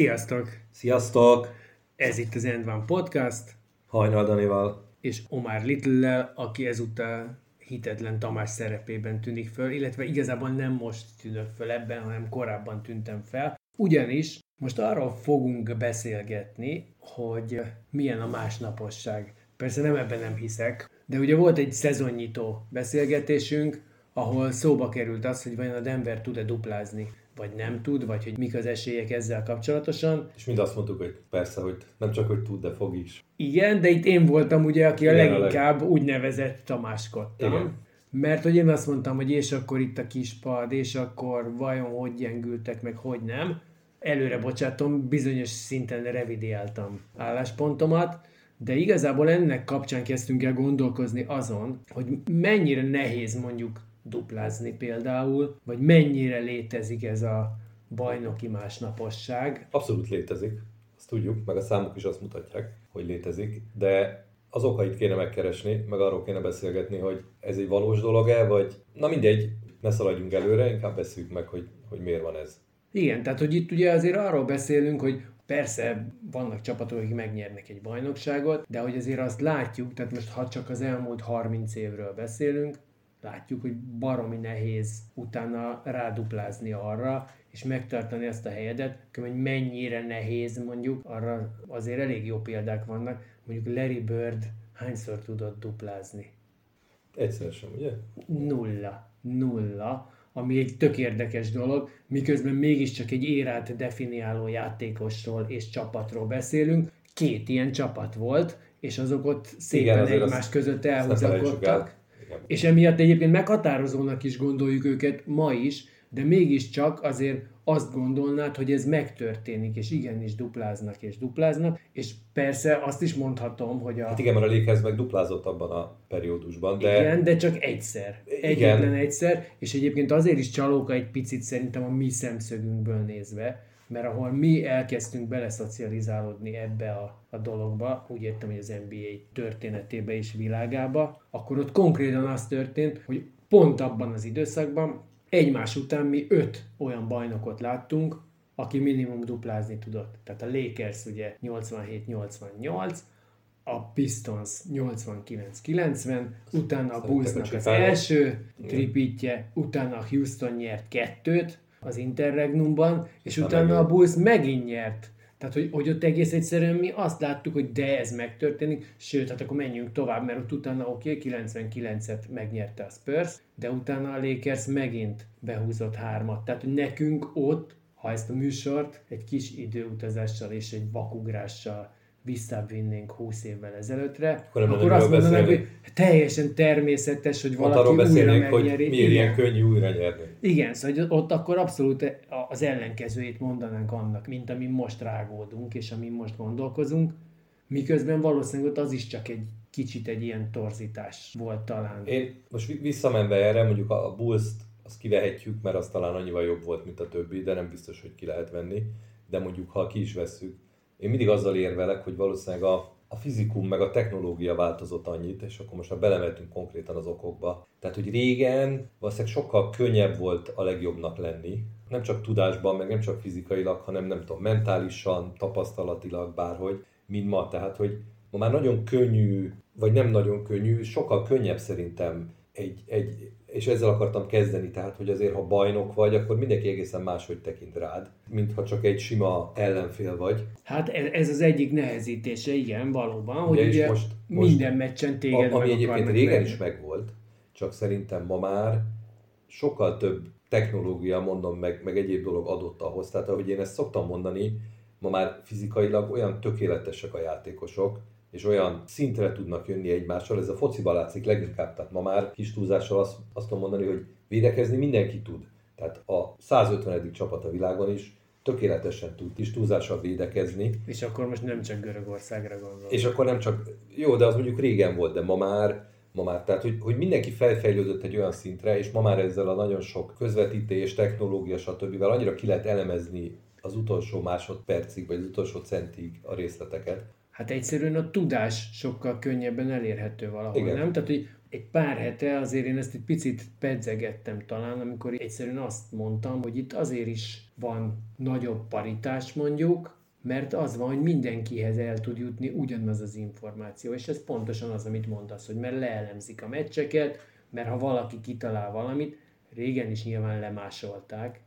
Sziasztok! Sziasztok! Ez itt az End One Podcast, Hajnal Danival. és Omar little aki ezúttal hitetlen Tamás szerepében tűnik föl, illetve igazából nem most tűnök föl ebben, hanem korábban tűntem fel. Ugyanis most arról fogunk beszélgetni, hogy milyen a másnaposság. Persze nem ebben nem hiszek, de ugye volt egy szezonnyitó beszélgetésünk, ahol szóba került az, hogy vajon a Denver tud-e duplázni, vagy nem tud, vagy hogy mik az esélyek ezzel kapcsolatosan. És mind azt mondtuk, hogy persze, hogy nem csak, hogy tud, de fog is. Igen, de itt én voltam ugye, aki a Igen, a leginkább úgynevezett Tamáskodtam. Igen. Mert hogy én azt mondtam, hogy és akkor itt a kispad, és akkor vajon hogy gyengültek, meg hogy nem. Előre bocsátom, bizonyos szinten revidiáltam álláspontomat, de igazából ennek kapcsán kezdtünk el gondolkozni azon, hogy mennyire nehéz mondjuk duplázni például, vagy mennyire létezik ez a bajnoki másnaposság. Abszolút létezik, azt tudjuk, meg a számok is azt mutatják, hogy létezik, de az okait kéne megkeresni, meg arról kéne beszélgetni, hogy ez egy valós dolog-e, vagy na mindegy, ne szaladjunk előre, inkább beszéljük meg, hogy, hogy miért van ez. Igen, tehát hogy itt ugye azért arról beszélünk, hogy persze vannak csapatok, akik megnyernek egy bajnokságot, de hogy azért azt látjuk, tehát most ha csak az elmúlt 30 évről beszélünk, látjuk, hogy baromi nehéz utána ráduplázni arra, és megtartani ezt a helyedet, hogy mennyire nehéz mondjuk, arra azért elég jó példák vannak, mondjuk Larry Bird hányszor tudott duplázni? Egyszer sem, ugye? Nulla. Nulla. Ami egy tök érdekes dolog, miközben mégiscsak egy érát definiáló játékosról és csapatról beszélünk. Két ilyen csapat volt, és azok ott szépen azért egymás között elhúzakodtak. Igen. És emiatt egyébként meghatározónak is gondoljuk őket ma is, de mégiscsak azért azt gondolnád, hogy ez megtörténik, és igenis dupláznak és dupláznak, és persze azt is mondhatom, hogy a... Hát igen, mert a Lakers meg duplázott abban a periódusban, de Igen, de csak egyszer. Igen. Egyetlen egyszer, és egyébként azért is csalóka egy picit szerintem a mi szemszögünkből nézve, mert ahol mi elkezdtünk beleszocializálódni ebbe a, a dologba, úgy értem, hogy az NBA történetébe és világába, akkor ott konkrétan az történt, hogy pont abban az időszakban egymás után mi öt olyan bajnokot láttunk, aki minimum duplázni tudott. Tehát a Lakers ugye 87-88, a Pistons 89-90, utána a Bullsnak az első tripítje, utána a Houston nyert kettőt az Interregnumban, és Aztán utána a megint. Bulls megint nyert. Tehát, hogy, hogy ott egész egyszerűen mi azt láttuk, hogy de ez megtörténik, sőt, hát akkor menjünk tovább, mert ott utána oké, okay, 99-et megnyerte a Spurs, de utána a Lakers megint behúzott hármat. Tehát, hogy nekünk ott, ha ezt a műsort egy kis időutazással és egy vakugrással visszavinnénk 20 évvel ezelőttre, Akkor nem akkor azt miről mondanánk, hogy teljesen természetes, hogy valaki arról újra beszélnénk, hogy megnyeri. miért ilyen könnyű újra nyerni. Igen, szóval ott akkor abszolút az ellenkezőjét mondanánk annak, mint amin most rágódunk, és amin most gondolkozunk, miközben valószínűleg ott az is csak egy kicsit egy ilyen torzítás volt talán. Én most vi- visszamenve erre, mondjuk a a Bulls-t azt kivehetjük, mert az talán annyival jobb volt, mint a többi, de nem biztos, hogy ki lehet venni. De mondjuk, ha ki is vesszük, én mindig azzal érvelek, hogy valószínűleg a, a fizikum meg a technológia változott annyit, és akkor most már belemetünk konkrétan az okokba. Tehát, hogy régen valószínűleg sokkal könnyebb volt a legjobbnak lenni, nem csak tudásban, meg nem csak fizikailag, hanem nem tudom, mentálisan, tapasztalatilag, bárhogy, mint ma. Tehát, hogy ma már nagyon könnyű, vagy nem nagyon könnyű, sokkal könnyebb szerintem egy, egy, és ezzel akartam kezdeni, tehát, hogy azért, ha bajnok vagy, akkor mindenki egészen máshogy tekint rád, mint ha csak egy sima ellenfél vagy. Hát ez, az egyik nehezítése, igen, valóban, hogy Ugye, ugye most- most- minden meccsen téged A, ami egyébként régen verni. is megvolt, csak szerintem ma már sokkal több technológia, mondom, meg, meg egyéb dolog adott ahhoz. Tehát ahogy én ezt szoktam mondani, ma már fizikailag olyan tökéletesek a játékosok, és olyan szintre tudnak jönni egymással, ez a fociban látszik leginkább, tehát ma már kis túlzással azt, azt tudom mondani, hogy védekezni mindenki tud. Tehát a 150. csapat a világon is tökéletesen tud kis túlzással védekezni. És akkor most nem csak Görögországra gondol. És akkor nem csak, jó, de az mondjuk régen volt, de ma már, ma már tehát hogy, hogy mindenki felfejlődött egy olyan szintre, és ma már ezzel a nagyon sok közvetítés, technológia, stb. annyira ki lehet elemezni az utolsó másodpercig, vagy az utolsó centig a részleteket. Hát egyszerűen a tudás sokkal könnyebben elérhető valahol, Igen. nem? Tehát, hogy egy pár hete azért én ezt egy picit pedzegettem talán, amikor egyszerűen azt mondtam, hogy itt azért is van nagyobb paritás mondjuk, mert az van, hogy mindenkihez el tud jutni ugyanaz az információ, és ez pontosan az, amit mondasz, hogy mert leelemzik a meccseket, mert ha valaki kitalál valamit, régen is nyilván lemásolták,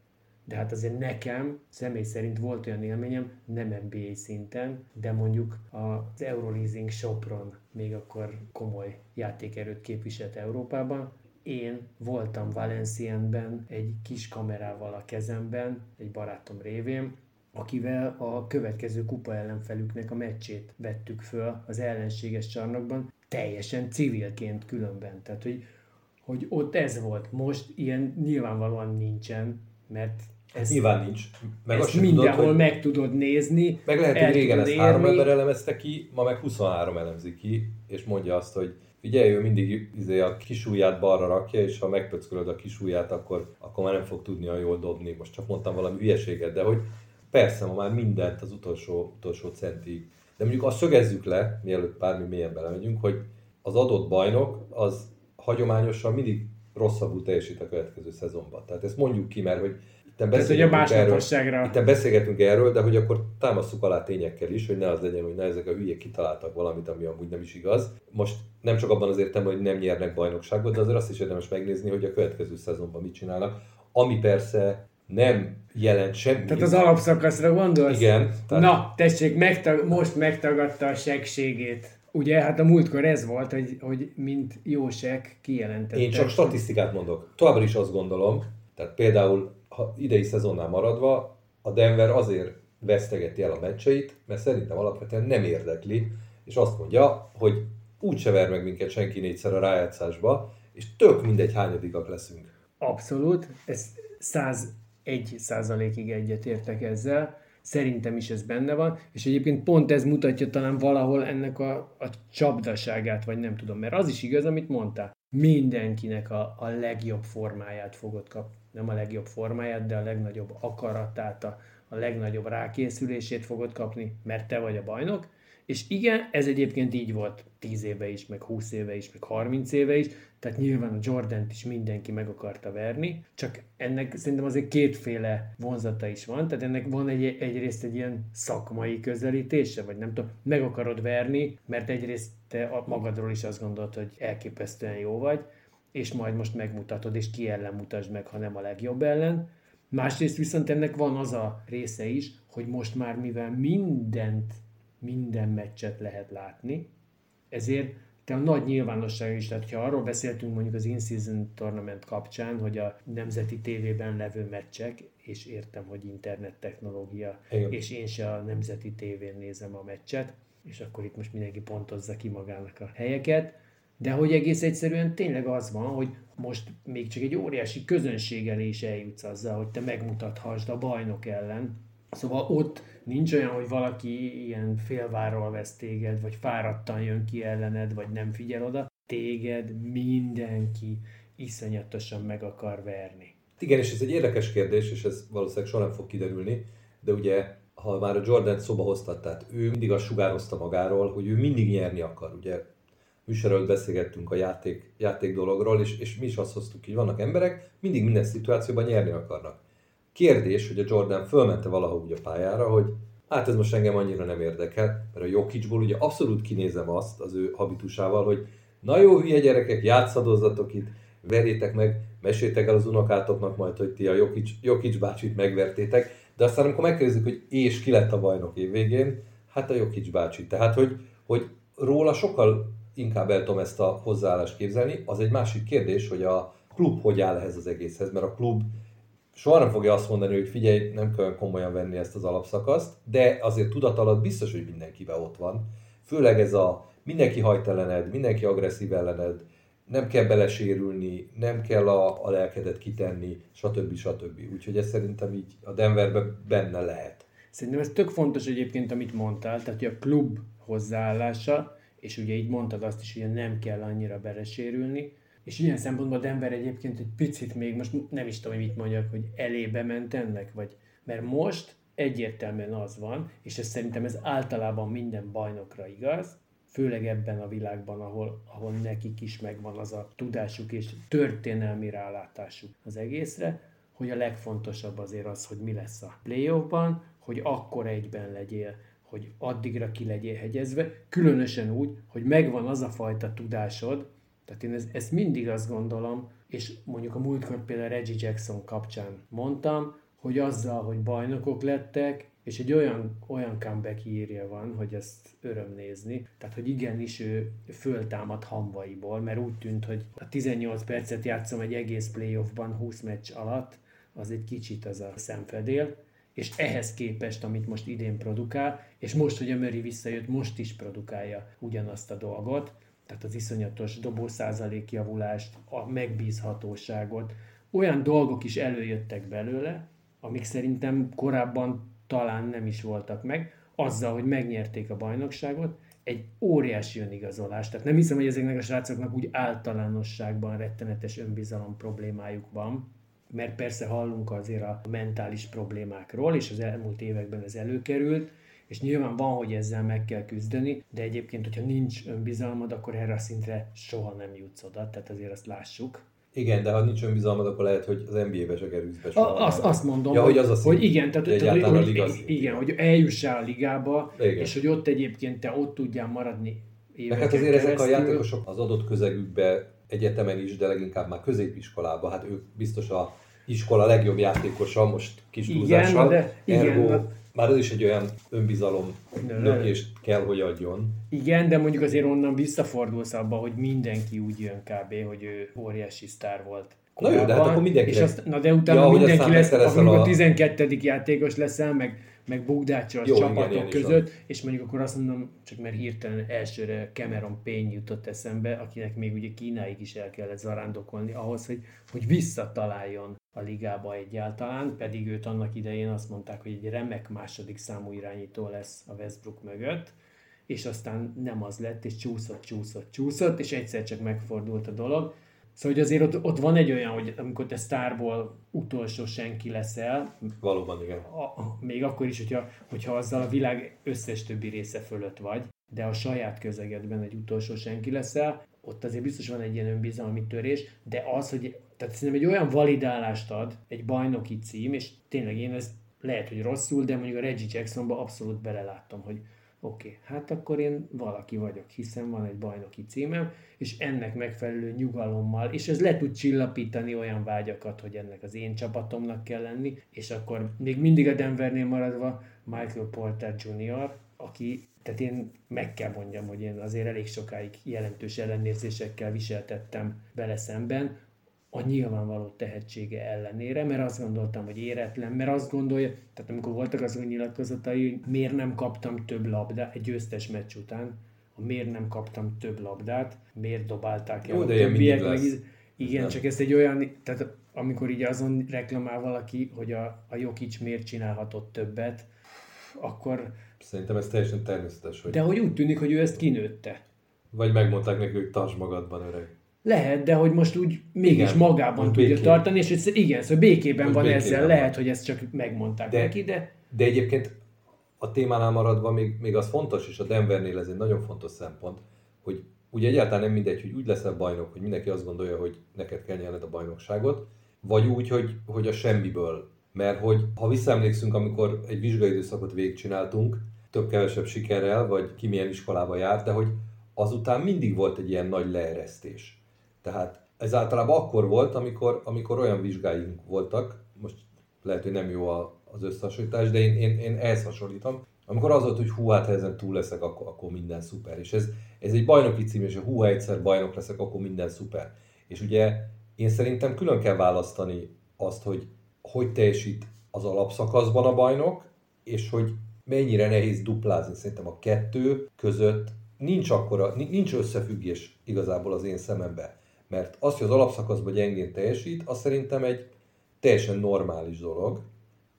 de hát azért nekem személy szerint volt olyan élményem, nem NBA szinten, de mondjuk az Euroleasing Sopron még akkor komoly játékerőt képviselt Európában. Én voltam Valencienben egy kis kamerával a kezemben, egy barátom révén, akivel a következő kupa ellenfelüknek a meccsét vettük föl az ellenséges csarnokban, teljesen civilként különben. Tehát, hogy, hogy ott ez volt. Most ilyen nyilvánvalóan nincsen, mert ez, Nyilván nincs. Meg ezt mindenhol tudod, hogy meg tudod nézni. Meg lehet, hogy régen ezt három ember elemezte ki, ma meg 23 elemzi ki, és mondja azt, hogy Figyelj, ő mindig izé, a kisúját balra rakja, és ha megpöckölöd a kisúját, akkor, akkor már nem fog tudni a jól dobni. Most csak mondtam valami hülyeséget, de hogy persze, ma már mindent az utolsó, utolsó centig. De mondjuk azt szögezzük le, mielőtt bármi mélyen belemegyünk, hogy az adott bajnok az hagyományosan mindig rosszabbul teljesít a következő szezonban. Tehát ezt mondjuk ki, mert hogy itt beszélgetünk, erről, itt beszélgetünk erről, de hogy akkor támaszuk alá tényekkel is, hogy ne az legyen, hogy ne ezek a hülyék kitaláltak valamit, ami amúgy nem is igaz. Most nem csak abban az értelemben, hogy nem nyernek bajnokságot, de azért azt is érdemes megnézni, hogy a következő szezonban mit csinálnak. Ami persze nem jelent semmi. Tehát az alapszakaszra gondolsz? Igen. Tehát... Na, tessék, megtag- most megtagadta a segségét. Ugye, hát a múltkor ez volt, hogy, hogy mint jósek kijelentette. Én csak statisztikát mondok. Továbbra is azt gondolom, tehát például idei szezonnál maradva, a Denver azért vesztegeti el a meccseit, mert szerintem alapvetően nem érdekli, és azt mondja, hogy úgy se ver meg minket senki négyszer a rájátszásba, és tök mindegy hányadikak leszünk. Abszolút, ez 101 százalékig egyetértek ezzel, szerintem is ez benne van, és egyébként pont ez mutatja talán valahol ennek a, a csapdaságát, vagy nem tudom, mert az is igaz, amit mondtál. Mindenkinek a, a legjobb formáját fogod kapni nem a legjobb formáját, de a legnagyobb akaratát, a, a legnagyobb rákészülését fogod kapni, mert te vagy a bajnok. És igen, ez egyébként így volt 10 éve is, meg 20 éve is, meg 30 éve is, tehát nyilván a Jordant is mindenki meg akarta verni, csak ennek szerintem azért kétféle vonzata is van, tehát ennek van egy, egyrészt egy ilyen szakmai közelítése, vagy nem tudom, meg akarod verni, mert egyrészt te magadról is azt gondolod, hogy elképesztően jó vagy, és majd most megmutatod, és ki ellen mutasd meg, ha nem a legjobb ellen. Másrészt viszont ennek van az a része is, hogy most már mivel mindent, minden meccset lehet látni, ezért te a nagy nyilvánosság is, tehát ha arról beszéltünk mondjuk az In-Season Tournament kapcsán, hogy a nemzeti tévében levő meccsek, és értem, hogy internet technológia, Igen. és én se a nemzeti tévén nézem a meccset, és akkor itt most mindenki pontozza ki magának a helyeket, de hogy egész egyszerűen tényleg az van, hogy most még csak egy óriási közönség elé is eljutsz azzal, hogy te megmutathasd a bajnok ellen. Szóval ott nincs olyan, hogy valaki ilyen félvárral vesz téged, vagy fáradtan jön ki ellened, vagy nem figyel oda. Téged mindenki iszonyatosan meg akar verni. Igen, és ez egy érdekes kérdés, és ez valószínűleg soha nem fog kiderülni, de ugye ha már a Jordan szoba hoztat, tehát ő mindig azt sugározta magáról, hogy ő mindig nyerni akar. Ugye műsorról beszélgettünk a játék, játék dologról, és, és mi is azt hoztuk, hogy vannak emberek, mindig minden szituációban nyerni akarnak. Kérdés, hogy a Jordan fölmente valahol úgy a pályára, hogy hát ez most engem annyira nem érdekel, mert a Jokicsból ugye abszolút kinézem azt az ő habitusával, hogy na jó hülye gyerekek, játszadozzatok itt, verjétek meg, mesétek el az unokátoknak majd, hogy ti a Jokic, Jokic bácsit megvertétek, de aztán amikor megkérdezik, hogy és ki lett a bajnok évvégén, hát a Jokic bácsi. Tehát, hogy, hogy róla sokkal inkább el tudom ezt a hozzáállást képzelni. Az egy másik kérdés, hogy a klub hogy áll ehhez az egészhez, mert a klub soha nem fogja azt mondani, hogy figyelj, nem kell komolyan venni ezt az alapszakaszt, de azért tudat alatt biztos, hogy mindenkiben ott van. Főleg ez a mindenki hajt ellened, mindenki agresszív ellened, nem kell belesérülni, nem kell a, a lelkedet kitenni, stb. stb. Úgyhogy ez szerintem így a Denverben benne lehet. Szerintem ez tök fontos egyébként, amit mondtál, tehát hogy a klub hozzáállása, és ugye így mondtad azt is, hogy nem kell annyira belesérülni, és ilyen szempontból Denver egyébként egy picit még, most nem is tudom, hogy mit mondjak, hogy elébe ment ennek, vagy mert most egyértelműen az van, és ez szerintem ez általában minden bajnokra igaz, főleg ebben a világban, ahol, ahol nekik is megvan az a tudásuk és történelmi rálátásuk az egészre, hogy a legfontosabb azért az, hogy mi lesz a playoffban, hogy akkor egyben legyél, hogy addigra ki legyél hegyezve, különösen úgy, hogy megvan az a fajta tudásod, tehát én ezt, ezt mindig azt gondolom, és mondjuk a múltkor például Reggie Jackson kapcsán mondtam, hogy azzal, hogy bajnokok lettek, és egy olyan, olyan comeback írja van, hogy ezt öröm nézni. Tehát, hogy igenis ő föltámad hamvaiból, mert úgy tűnt, hogy a 18 percet játszom egy egész playoffban 20 meccs alatt, az egy kicsit az a szemfedél, és ehhez képest, amit most idén produkál, és most, hogy a Möri visszajött, most is produkálja ugyanazt a dolgot, tehát az iszonyatos dobószázalék javulást, a megbízhatóságot, olyan dolgok is előjöttek belőle, amik szerintem korábban talán nem is voltak meg, azzal, hogy megnyerték a bajnokságot, egy óriási önigazolás. Tehát nem hiszem, hogy ezeknek a srácoknak úgy általánosságban rettenetes önbizalom problémájuk van, mert persze hallunk azért a mentális problémákról, és az elmúlt években ez előkerült, és nyilván van, hogy ezzel meg kell küzdeni, de egyébként, hogyha nincs önbizalmad, akkor erre a szintre soha nem jutsz oda, tehát azért azt lássuk. Igen, de ha nincs önbizalmad, akkor lehet, hogy az NBA-be se kerülsz be soha. Azt, azt mondom, ja, hogy, az a szint, hogy igen, tehát, tehát hogy, hogy, hogy, igen, hogy eljussál a ligába, igen. és hogy ott egyébként te ott tudjál maradni éveken hát azért keresztül. ezek a játékosok az adott közegükbe egyetemen is, de leginkább már középiskolában, hát ők biztos a iskola legjobb játékosa, most kis túlzással. Igen, de, igen, már ez is egy olyan önbizalom lökést kell, hogy adjon. Igen, de mondjuk azért onnan visszafordulsz abba, hogy mindenki úgy jön kb., hogy ő óriási sztár volt. Korábban, na jó, de hát akkor mindenki és azt, Na de utána ja, mindenki lesz, lesz amikor a 12. játékos leszel, meg meg bugdácsol a csapatok igen, között, és mondjuk akkor azt mondom, csak mert hirtelen elsőre Cameron Payne jutott eszembe, akinek még ugye Kínáig is el kellett zarándokolni ahhoz, hogy, hogy visszataláljon a ligába egyáltalán, pedig őt annak idején azt mondták, hogy egy remek második számú irányító lesz a Westbrook mögött, és aztán nem az lett, és csúszott, csúszott, csúszott, és egyszer csak megfordult a dolog. Szóval, hogy azért ott, ott van egy olyan, hogy amikor te sztárból utolsó senki leszel. Valóban, igen. A, még akkor is, hogyha, hogyha azzal a világ összes többi része fölött vagy, de a saját közegedben egy utolsó senki leszel, ott azért biztos van egy ilyen önbizalmi törés, de az, hogy tehát szerintem egy olyan validálást ad egy bajnoki cím, és tényleg én ez lehet, hogy rosszul, de mondjuk a Reggie Jacksonba abszolút beleláttam, hogy oké, okay, hát akkor én valaki vagyok, hiszen van egy bajnoki címem, és ennek megfelelő nyugalommal, és ez le tud csillapítani olyan vágyakat, hogy ennek az én csapatomnak kell lenni, és akkor még mindig a Denvernél maradva Michael Porter Jr., aki, tehát én meg kell mondjam, hogy én azért elég sokáig jelentős ellenérzésekkel viseltettem vele szemben, a nyilvánvaló tehetsége ellenére, mert azt gondoltam, hogy éretlen, mert azt gondolja, tehát amikor voltak az új nyilatkozatai, hogy miért nem kaptam több labdát egy győztes meccs után, miért nem kaptam több labdát, miért dobálták el Jó, de többiek, meg igen, nem. csak ez egy olyan, tehát amikor így azon reklamál valaki, hogy a, a Jokic miért csinálhatott többet, akkor... Szerintem ez teljesen természetes. Hogy... De hogy úgy tűnik, hogy ő ezt kinőtte. Vagy megmondták neki, hogy tarts magadban, öreg. Lehet, de hogy most úgy mégis igen, magában tudja békén. tartani, és ez, igen, szóval békében most van békében ezzel, van. lehet, hogy ezt csak megmondták de, neki, de... De egyébként a témánál maradva még, még az fontos, és a Denvernél ez egy nagyon fontos szempont, hogy ugye egyáltalán nem mindegy, hogy úgy leszel bajnok, hogy mindenki azt gondolja, hogy neked kell nyerned a bajnokságot, vagy úgy, hogy, hogy a semmiből. Mert hogy ha visszaemlékszünk, amikor egy vizsgai időszakot végigcsináltunk, több-kevesebb sikerrel, vagy ki milyen iskolába járt, de hogy azután mindig volt egy ilyen nagy leeresztés. Tehát ez általában akkor volt, amikor, amikor olyan vizsgáink voltak, most lehet, hogy nem jó az összehasonlítás, de én, én, én ehhez hasonlítom, amikor az volt, hogy hú, hát ha ezen túl leszek, akkor, akkor minden szuper. És ez, ez egy bajnoki cím, és hú, ha egyszer bajnok leszek, akkor minden szuper. És ugye én szerintem külön kell választani azt, hogy hogy teljesít az alapszakaszban a bajnok, és hogy mennyire nehéz duplázni. Szerintem a kettő között nincs akkora, nincs összefüggés igazából az én szememben. Mert az, hogy az alapszakaszban gyengén teljesít, az szerintem egy teljesen normális dolog.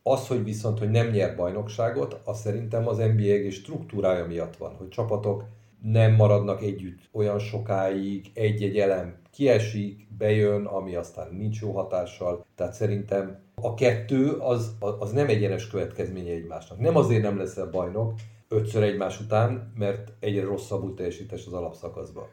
Az, hogy viszont, hogy nem nyer bajnokságot, az szerintem az NBA egész struktúrája miatt van, hogy csapatok nem maradnak együtt olyan sokáig, egy-egy elem kiesik, bejön, ami aztán nincs jó hatással. Tehát szerintem a kettő az, az nem egyenes következménye egymásnak. Nem azért nem leszel bajnok ötször egymás után, mert egyre rosszabbul teljesítés az alapszakaszban.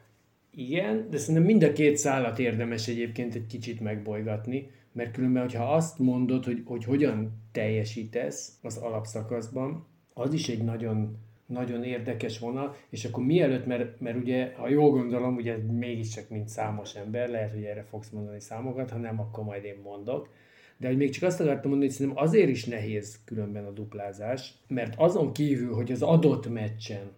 Igen, de szerintem mind a két szállat érdemes egyébként egy kicsit megbolygatni, mert különben, hogyha azt mondod, hogy, hogy hogyan teljesítesz az alapszakaszban, az is egy nagyon nagyon érdekes vonal, és akkor mielőtt, mert, mert ugye, ha jól gondolom, ugye mégiscsak mint számos ember, lehet, hogy erre fogsz mondani számokat, ha nem, akkor majd én mondok. De hogy még csak azt akartam mondani, hogy szerintem azért is nehéz különben a duplázás, mert azon kívül, hogy az adott meccsen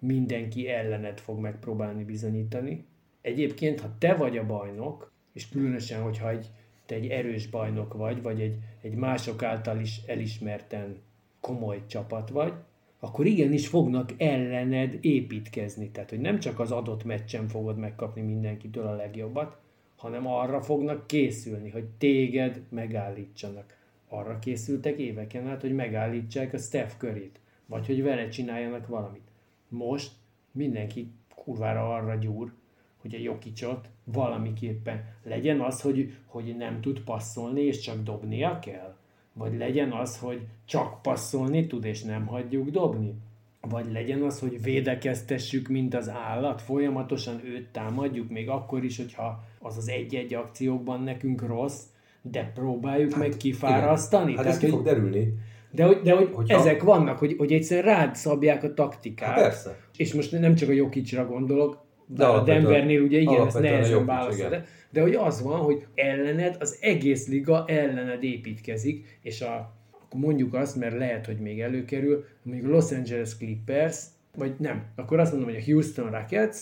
mindenki ellened fog megpróbálni bizonyítani, egyébként, ha te vagy a bajnok, és különösen, hogyha egy, te egy erős bajnok vagy, vagy egy, egy mások által is elismerten komoly csapat vagy, akkor igenis fognak ellened építkezni. Tehát, hogy nem csak az adott meccsen fogod megkapni mindenkitől a legjobbat, hanem arra fognak készülni, hogy téged megállítsanak. Arra készültek éveken át, hogy megállítsák a Steph körét, vagy hogy vele csináljanak valamit. Most mindenki kurvára arra gyúr, hogy a Jokicsot valamiképpen legyen az, hogy, hogy nem tud passzolni, és csak dobnia kell vagy legyen az, hogy csak passzolni tud, és nem hagyjuk dobni. Vagy legyen az, hogy védekeztessük, mint az állat, folyamatosan őt támadjuk, még akkor is, hogyha az az egy-egy akciókban nekünk rossz, de próbáljuk hát, meg kifárasztani. Hát ez ki fog derülni. De hogy, de hogy Hogyha... ezek vannak, hogy, hogy egyszerűen rád szabják a taktikát. Hát persze. És most nem csak a Jokicsra gondolok, de a Denvernél ugye igen, ez nehezebb válasz. De, de hogy az van, hogy ellened, az egész liga ellened építkezik, és a, akkor mondjuk azt, mert lehet, hogy még előkerül, mondjuk a Los Angeles Clippers, vagy nem, akkor azt mondom, hogy a Houston Rockets,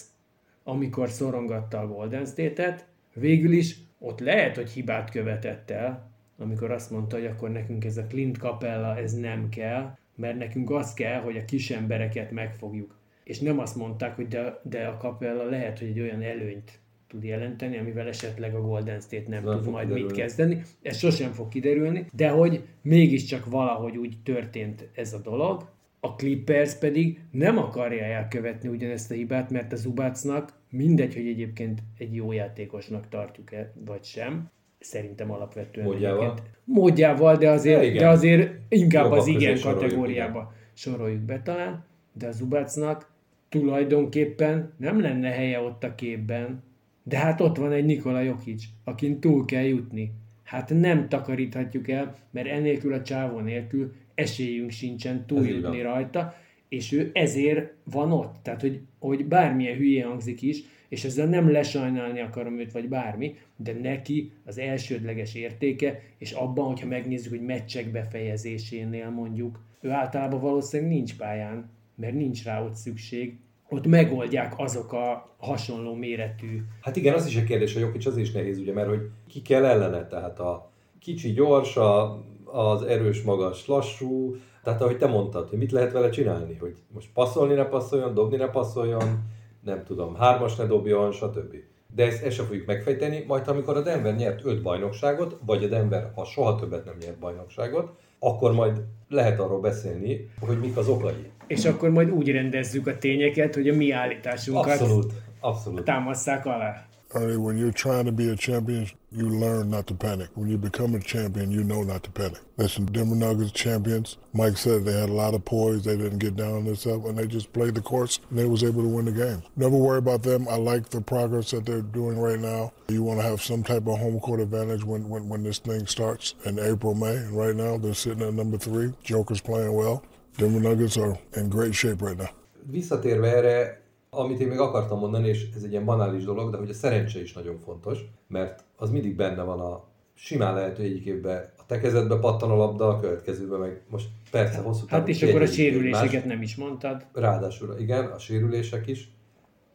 amikor szorongatta a Golden State-et, végül is ott lehet, hogy hibát követett el, amikor azt mondta, hogy akkor nekünk ez a Clint Capella, ez nem kell, mert nekünk az kell, hogy a kis embereket megfogjuk és nem azt mondták, hogy de, de a Capella lehet, hogy egy olyan előnyt tud jelenteni, amivel esetleg a Golden State nem, nem tud majd kiderülni. mit kezdeni. Ez sosem fog kiderülni, de hogy mégiscsak valahogy úgy történt ez a dolog, a Clippers pedig nem akarja elkövetni ugyanezt a hibát, mert az Ubácnak mindegy, hogy egyébként egy jó játékosnak tartjuk-e, vagy sem, szerintem alapvetően módjával, módjával de, azért, ja, de azért inkább Jobbak az igen kategóriába soroljuk be talán, de az Ubácnak tulajdonképpen nem lenne helye ott a képben, de hát ott van egy Nikola Jokic, akin túl kell jutni. Hát nem takaríthatjuk el, mert enélkül a csávó nélkül esélyünk sincsen túljutni rajta, és ő ezért van ott. Tehát, hogy, hogy bármilyen hülye hangzik is, és ezzel nem lesajnálni akarom őt, vagy bármi, de neki az elsődleges értéke, és abban, hogyha megnézzük, hogy meccsek befejezésénél mondjuk, ő általában valószínűleg nincs pályán, mert nincs rá ott szükség, ott megoldják azok a hasonló méretű. Hát igen, az is a kérdés, a Jokic az is nehéz, ugye, mert hogy ki kell ellene, tehát a kicsi gyors, a, az erős magas lassú, tehát ahogy te mondtad, hogy mit lehet vele csinálni, hogy most passzolni ne passzoljon, dobni ne passzoljon, nem tudom, hármas ne dobjon, stb. De ezt, ezt sem fogjuk megfejteni, majd amikor a Denver nyert öt bajnokságot, vagy a Denver, ha soha többet nem nyert bajnokságot, akkor majd lehet arról beszélni, hogy mik az okai. És akkor majd úgy rendezzük a tényeket, hogy a mi állításunkat abszolút, abszolút. támasszák alá. Mean, when you're trying to be a champion, you learn not to panic. When you become a champion, you know not to panic. Listen, Denver Nuggets champions. Mike said they had a lot of poise. They didn't get down on themselves, and they just played the course, and they was able to win the game. Never worry about them. I like the progress that they're doing right now. You want to have some type of home court advantage when, when, when this thing starts in April, May. And right now, they're sitting at number three. Joker's playing well. Denver Nuggets are in great shape right now. Visszatérve erre, Amit én még akartam mondani, és ez egy ilyen banális dolog, de hogy a szerencse is nagyon fontos, mert az mindig benne van a simán lehet, hogy egyik évben a te kezedbe pattan a labda, a következőben meg most persze hosszú távon. Hát és akkor a sérüléseket nem is mondtad. Ráadásul igen, a sérülések is.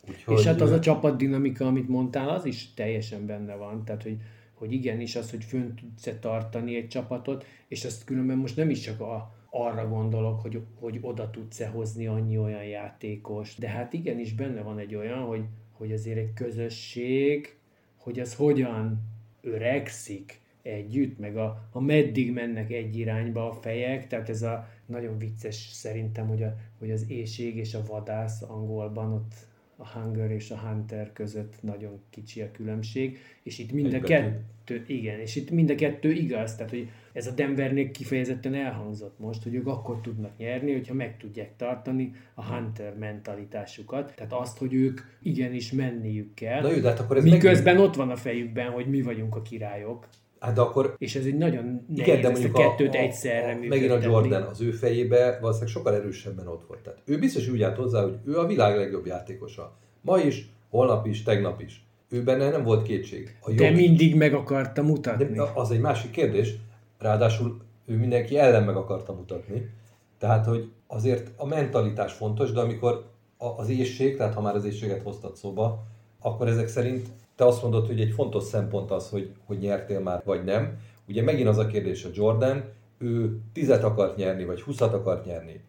Úgyhogy... És hát az a csapat dinamika, amit mondtál, az is teljesen benne van. Tehát, hogy, hogy igenis az, hogy fönn tudsz tartani egy csapatot, és azt különben most nem is csak a, arra gondolok, hogy, hogy oda tudsz-e hozni annyi olyan játékos. De hát igenis benne van egy olyan, hogy, hogy azért egy közösség hogy az hogyan öregszik együtt, meg a, a meddig mennek egy irányba a fejek, tehát ez a nagyon vicces szerintem, hogy, a, hogy az éjség és a vadász angolban ott a hunger és a hunter között nagyon kicsi a különbség, és itt mind a kettő, igen, és itt mind a kettő igaz, tehát hogy ez a Denvernél kifejezetten elhangzott most, hogy ők akkor tudnak nyerni, hogyha meg tudják tartani a hunter mentalitásukat, tehát azt, hogy ők igenis menniük kell, Na jó, de hát akkor ez miközben megint... ott van a fejükben, hogy mi vagyunk a királyok, Hát de akkor... És ez egy nagyon nehéz igen, de ezt a kettőt a, egyszerre a, Megint a Jordan az ő fejébe valószínűleg sokkal erősebben ott volt. Tehát ő biztos úgy állt hozzá, hogy ő a világ legjobb játékosa. Ma is, holnap is, tegnap is. Ő benne nem volt kétség. A de mindig meg akarta mutatni. De az egy másik kérdés. Ráadásul ő mindenki ellen meg akarta mutatni. Tehát, hogy azért a mentalitás fontos, de amikor az éjség, tehát ha már az éjséget hoztad szóba, akkor ezek szerint te azt mondod, hogy egy fontos szempont az, hogy, hogy nyertél már, vagy nem. Ugye megint az a kérdés a Jordan, ő tizet akart nyerni, vagy huszat akart nyerni.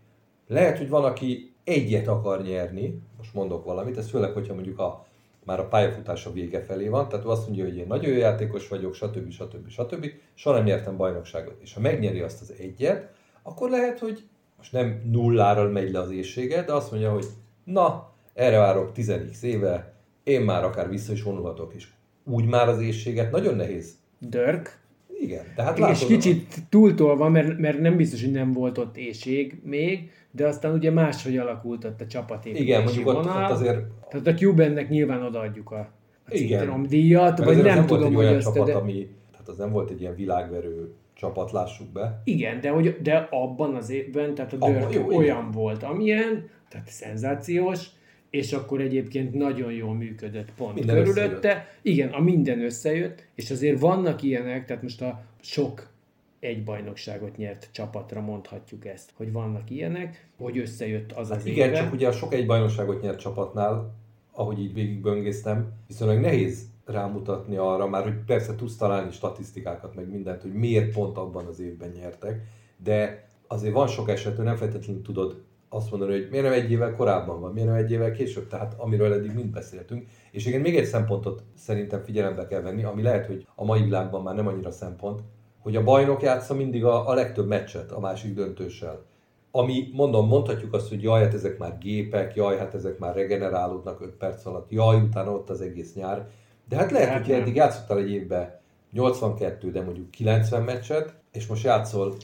Lehet, hogy van, aki egyet akar nyerni, most mondok valamit, ez főleg, hogyha mondjuk a, már a pályafutása vége felé van, tehát ő azt mondja, hogy én nagyon jó játékos vagyok, stb. stb. stb. soha nem nyertem bajnokságot. És ha megnyeri azt az egyet, akkor lehet, hogy most nem nullára megy le az éjsége, de azt mondja, hogy na, erre várok 10 éve, én már akár vissza is vonulhatok, és úgy már az éjséget nagyon nehéz. Dörk. Igen, tehát látod, És kicsit túltolva, mert, mert nem biztos, hogy nem volt ott éjség még, de aztán ugye máshogy alakult ott a csapatépítési Igen, mondjuk ott, ott azért... Tehát a Cubannek nyilván odaadjuk a, a díjat, vagy nem, nem tudom, hogy azt... Csapat, de... ami, tehát az nem volt egy ilyen világverő csapat, lássuk be. Igen, de, hogy, de abban az évben, tehát a Dörk olyan igen. volt, amilyen, tehát szenzációs, és akkor egyébként nagyon jól működött pont minden körülötte. Összejött. Igen, a minden összejött, és azért vannak ilyenek, tehát most a sok egy bajnokságot nyert csapatra mondhatjuk ezt, hogy vannak ilyenek, hogy összejött az hát az Igen, éve. csak ugye a sok egy bajnokságot nyert csapatnál, ahogy így végigböngésztem, viszonylag nehéz rámutatni arra, már hogy persze tudsz találni statisztikákat, meg mindent, hogy miért pont abban az évben nyertek, de azért van sok eset, hogy nem feltétlenül tudod azt mondani, hogy miért nem egy évvel korábban van, miért nem egy évvel később, tehát amiről eddig mind beszéltünk. És igen, még egy szempontot szerintem figyelembe kell venni, ami lehet, hogy a mai világban már nem annyira szempont, hogy a bajnok játsza mindig a, a legtöbb meccset a másik döntőssel. Ami, mondom, mondhatjuk azt, hogy jaj, hát ezek már gépek, jaj, hát ezek már regenerálódnak 5 perc alatt, jaj, utána ott az egész nyár. De hát lehet, hát hogy eddig játszottál egy évben 82, de mondjuk 90 meccset, és most játszol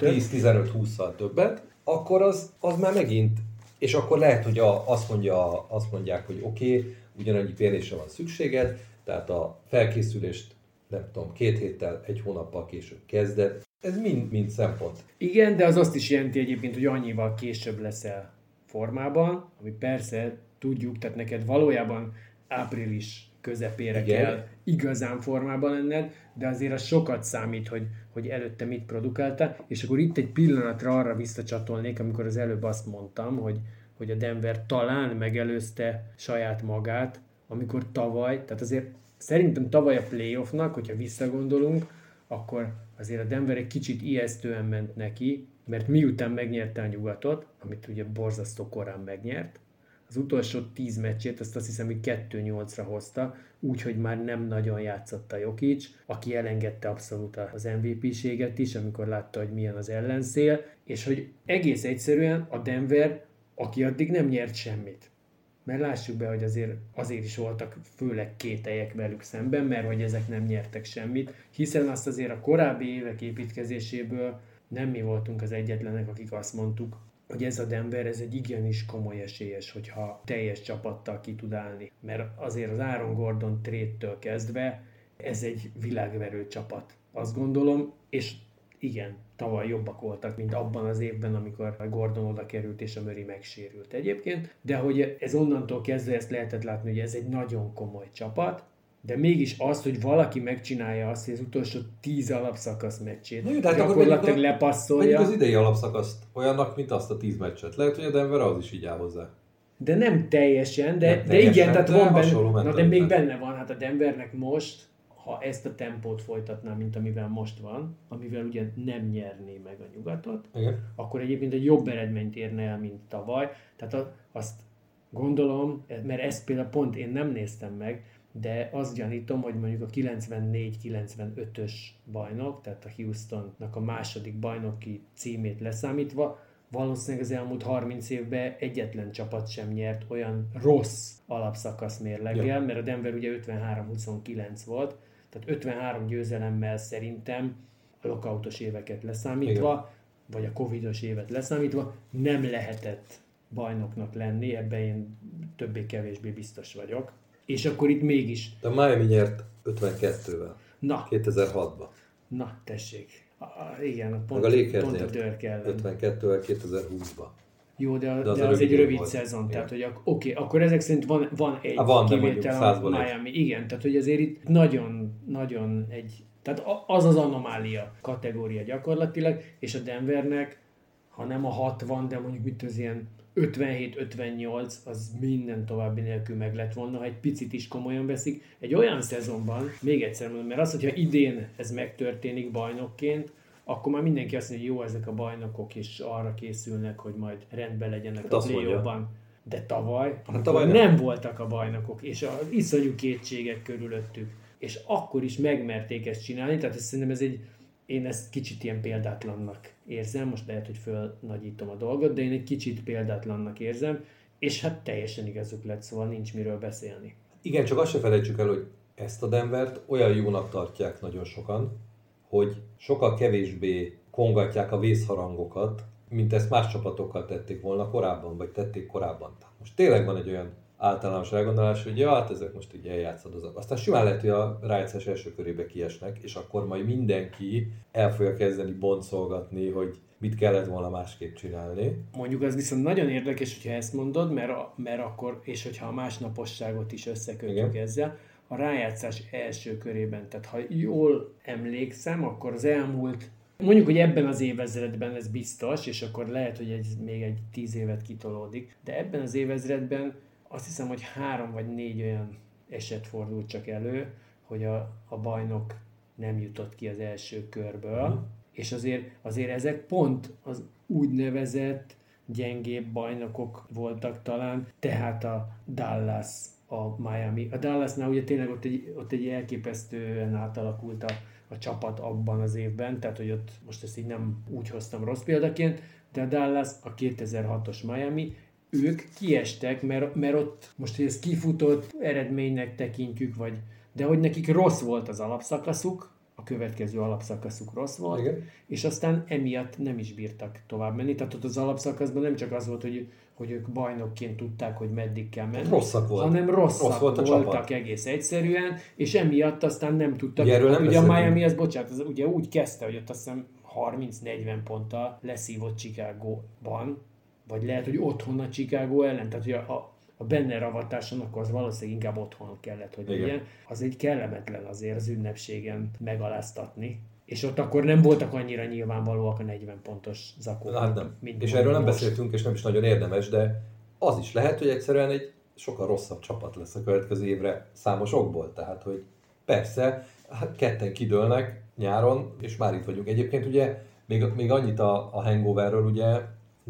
10-15-20-szal többet, akkor az, az már megint, és akkor lehet, hogy a, azt, mondja, azt mondják, hogy oké, okay, ugyanannyi pihenésre van szükséged, tehát a felkészülést nem tudom, két héttel, egy hónappal később kezded. Ez mind, mind szempont. Igen, de az azt is jelenti egyébként, hogy annyival később leszel formában, ami persze tudjuk, tehát neked valójában április közepére Igen. kell igazán formában lenned, de azért az sokat számít, hogy, hogy előtte mit produkáltál, és akkor itt egy pillanatra arra visszacsatolnék, amikor az előbb azt mondtam, hogy, hogy a Denver talán megelőzte saját magát, amikor tavaly, tehát azért szerintem tavaly a playoffnak, hogyha visszagondolunk, akkor azért a Denver egy kicsit ijesztően ment neki, mert miután megnyerte a nyugatot, amit ugye borzasztó korán megnyert, az utolsó tíz meccsét, azt azt hiszem, hogy 2-8-ra hozta, úgyhogy már nem nagyon játszott a Jokic, aki elengedte abszolút az MVP-séget is, amikor látta, hogy milyen az ellenszél, és hogy egész egyszerűen a Denver, aki addig nem nyert semmit. Mert lássuk be, hogy azért, azért is voltak főleg kételjek velük szemben, mert hogy ezek nem nyertek semmit, hiszen azt azért a korábbi évek építkezéséből nem mi voltunk az egyetlenek, akik azt mondtuk, hogy ez a Denver, ez egy igenis komoly esélyes, hogyha teljes csapattal ki tud állni. Mert azért az Aaron Gordon tréttől kezdve ez egy világverő csapat. Azt gondolom, és igen, tavaly jobbak voltak, mint abban az évben, amikor a Gordon oda került és a Murray megsérült egyébként, de hogy ez onnantól kezdve ezt lehetett látni, hogy ez egy nagyon komoly csapat, de mégis az, hogy valaki megcsinálja azt, hogy az utolsó tíz alapszakasz meccsét Na jó, hát gyakorlatilag lepasszolja. az idei alapszakaszt olyannak, mint azt a tíz meccset. Lehet, hogy a Denver az is így áll hozzá. De nem teljesen, de, nem de teljesen, igen, tehát van benne, na de még benne van, hát a Denvernek most, ha ezt a tempót folytatná, mint amivel most van, amivel ugye nem nyerné meg a nyugatot, igen. akkor egyébként egy jobb eredményt érne el, mint tavaly. Tehát azt gondolom, mert ezt például pont én nem néztem meg, de azt gyanítom, hogy mondjuk a 94-95-ös bajnok, tehát a Houstonnak a második bajnoki címét leszámítva, valószínűleg az elmúlt 30 évben egyetlen csapat sem nyert olyan rossz alapszakasz mérleggel, ja. mert a Denver ugye 53-29 volt, tehát 53 győzelemmel szerintem a lokautos éveket leszámítva, Igen. vagy a covidos évet leszámítva nem lehetett bajnoknak lenni, ebben én többé-kevésbé biztos vagyok. És akkor itt mégis... De Miami nyert 52-vel. Na. 2006-ban. Na, tessék. A, igen, pont, Meg a Lakers pont a dör 52-vel 2020-ban. Jó, de, de, az, de az egy rövid volt. szezon, igen. tehát hogy oké, okay, akkor ezek szerint van, van egy Há, van, kivétel a Miami. Egy. Igen, tehát hogy azért itt nagyon, nagyon egy, tehát az az anomália kategória gyakorlatilag, és a Denvernek, ha nem a 60, de mondjuk mit az ilyen 57-58 az minden további nélkül meg lett volna, ha egy picit is komolyan veszik. Egy olyan szezonban, még egyszer mondom, mert az, hogyha idén ez megtörténik bajnokként, akkor már mindenki azt mondja, hogy jó, ezek a bajnokok is arra készülnek, hogy majd rendben legyenek hát a play De tavaly, hát tavaly nem. nem voltak a bajnokok, és az iszonyú kétségek körülöttük, és akkor is megmerték ezt csinálni, tehát ezt szerintem ez egy én ezt kicsit ilyen példátlannak érzem, most lehet, hogy fölnagyítom a dolgot, de én egy kicsit példátlannak érzem, és hát teljesen igazuk lett, szóval nincs miről beszélni. Igen, csak azt se felejtsük el, hogy ezt a Denvert olyan jónak tartják nagyon sokan, hogy sokkal kevésbé kongatják a vészharangokat, mint ezt más csapatokkal tették volna korábban, vagy tették korábban. Most tényleg van egy olyan általános elgondolás, hogy ja, hát ezek most így eljátszod az Aztán simán lehet, hogy a rájegyszes első körébe kiesnek, és akkor majd mindenki el fogja kezdeni boncolgatni, hogy mit kellett volna másképp csinálni. Mondjuk az viszont nagyon érdekes, hogyha ezt mondod, mert, a, mert akkor, és hogyha a másnaposságot is összekötjük Igen. ezzel, a rájátszás első körében. Tehát ha jól emlékszem, akkor az elmúlt Mondjuk, hogy ebben az évezredben ez biztos, és akkor lehet, hogy ez még egy tíz évet kitolódik, de ebben az évezredben azt hiszem, hogy három vagy négy olyan eset fordult csak elő, hogy a, a bajnok nem jutott ki az első körből, mm. és azért, azért ezek pont az úgynevezett gyengébb bajnokok voltak talán, tehát a Dallas, a Miami. A Dallasnál ugye tényleg ott egy, ott egy elképesztően átalakult a, a csapat abban az évben, tehát hogy ott most ezt így nem úgy hoztam rossz példaként, de a Dallas, a 2006-os Miami, ők kiestek, mert, mert ott most, hogy ez kifutott eredménynek tekintjük, vagy de hogy nekik rossz volt az alapszakaszuk, a következő alapszakaszuk rossz volt, Igen. és aztán emiatt nem is bírtak tovább menni. Tehát ott az alapszakaszban nem csak az volt, hogy, hogy ők bajnokként tudták, hogy meddig kell menni, rosszak volt. hanem rosszak Rossz volt voltak csapat. egész egyszerűen, és emiatt aztán nem tudtak. Ugye, erről nem ugye a Miami, az bocsánat, az ugye úgy kezdte, hogy ott azt hiszem 30-40 ponttal leszívott Chicago-ban, vagy lehet, hogy otthon a Chicago ellen, tehát hogy a, a benne ravatáson, akkor az valószínűleg inkább otthon kellett, hogy Igen. legyen. Az egy kellemetlen azért az ünnepségen megaláztatni. És ott akkor nem voltak annyira nyilvánvalóak a 40 pontos zakók. Hát nem. Mint és erről nem most. beszéltünk, és nem is nagyon érdemes, de az is lehet, hogy egyszerűen egy sokkal rosszabb csapat lesz a következő évre számos okból. Tehát, hogy persze, hát ketten kidőlnek nyáron, és már itt vagyunk. Egyébként ugye még, még annyit a, a hangoverről, ugye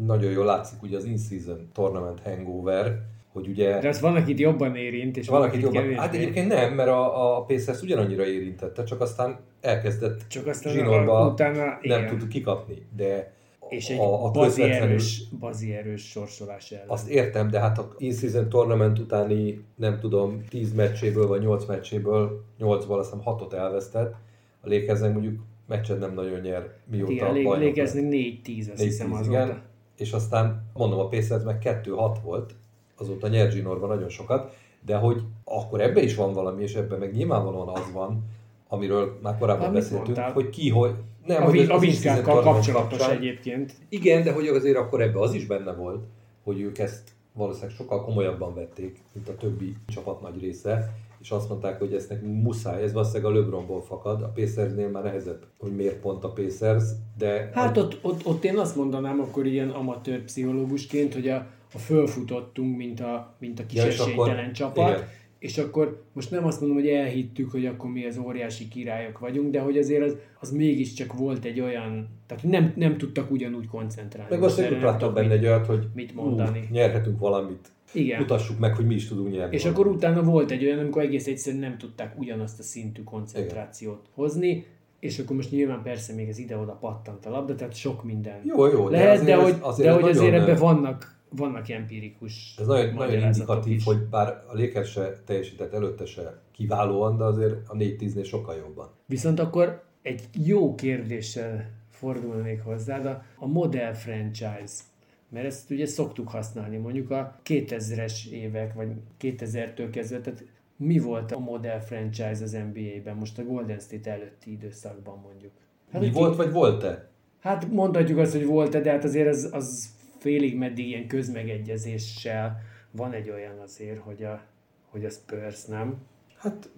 nagyon jól látszik ugye az in-season tournament hangover, hogy ugye... De az van, akit jobban érint, és van, akit jobban... Kevésbé. Hát egyébként nem, mert a, a Pacers ugyanannyira érintette, csak aztán elkezdett csak aztán zsinórba utána, nem igen. tud kikapni, de és egy a, a bazi, erős, bazi erős sorsolás ellen. Azt értem, de hát a in-season tournament utáni, nem tudom, 10 meccséből vagy 8 meccséből, 8-ból azt hiszem 6-ot elvesztett. A Lakersnek mondjuk meccset nem nagyon nyer, mióta igen, bajnok. Lakersnek 4-10, azt hiszem azóta. Igen, és aztán mondom, a Pacers meg 2-6 volt, azóta nyert Zsinorban nagyon sokat, de hogy akkor ebbe is van valami, és ebben meg nyilvánvalóan az van, amiről már korábban Amit beszéltünk, mondtál? hogy ki, hogy... Nem, a, hogy a vizsgákkal kapcsolatos kapcsán. egyébként. Igen, de hogy azért akkor ebbe az is benne volt, hogy ők ezt valószínűleg sokkal komolyabban vették, mint a többi csapat nagy része, és azt mondták, hogy ezt nekünk muszáj, ez valószínűleg a LeBronból fakad, a Pacersnél már nehezebb, hogy miért pont a Pacers, de... Hát ott, ott, ott én azt mondanám akkor ilyen amatőr pszichológusként, hogy a, a fölfutottunk, mint a, mint a kis ja, esélytelen csapat, igen és akkor most nem azt mondom, hogy elhittük, hogy akkor mi az óriási királyok vagyunk, de hogy azért az, az mégiscsak volt egy olyan, tehát nem, nem tudtak ugyanúgy koncentrálni. Meg hogy láttam benne egy olyat, hogy mit mondani. Ú, nyerhetünk valamit Igen. mutassuk meg, hogy mi is tudunk nyerni. És valamit. akkor utána volt egy olyan, amikor egész egyszerűen nem tudták ugyanazt a szintű koncentrációt hozni, és akkor most nyilván persze még ez ide-oda pattant a labda, tehát sok minden Jó, jó, de lehet, azért de, hogy, azért de hogy azért ebben vannak, vannak empirikus Ez nagyon, nagyon indikatív, is. hogy bár a Lakers se teljesített előtte se kiválóan, de azért a 4-10-nél sokkal jobban. Viszont akkor egy jó kérdéssel fordulnék hozzá, de a modell franchise, mert ezt ugye szoktuk használni mondjuk a 2000-es évek, vagy 2000-től kezdve, tehát mi volt a modell franchise az NBA-ben, most a Golden State előtti időszakban mondjuk? Hát mi volt, vagy volt-e? Hát mondhatjuk azt, hogy volt de hát azért az, az félig meddig ilyen közmegegyezéssel van egy olyan azért, hogy a, hogy a Spurs nem. Hát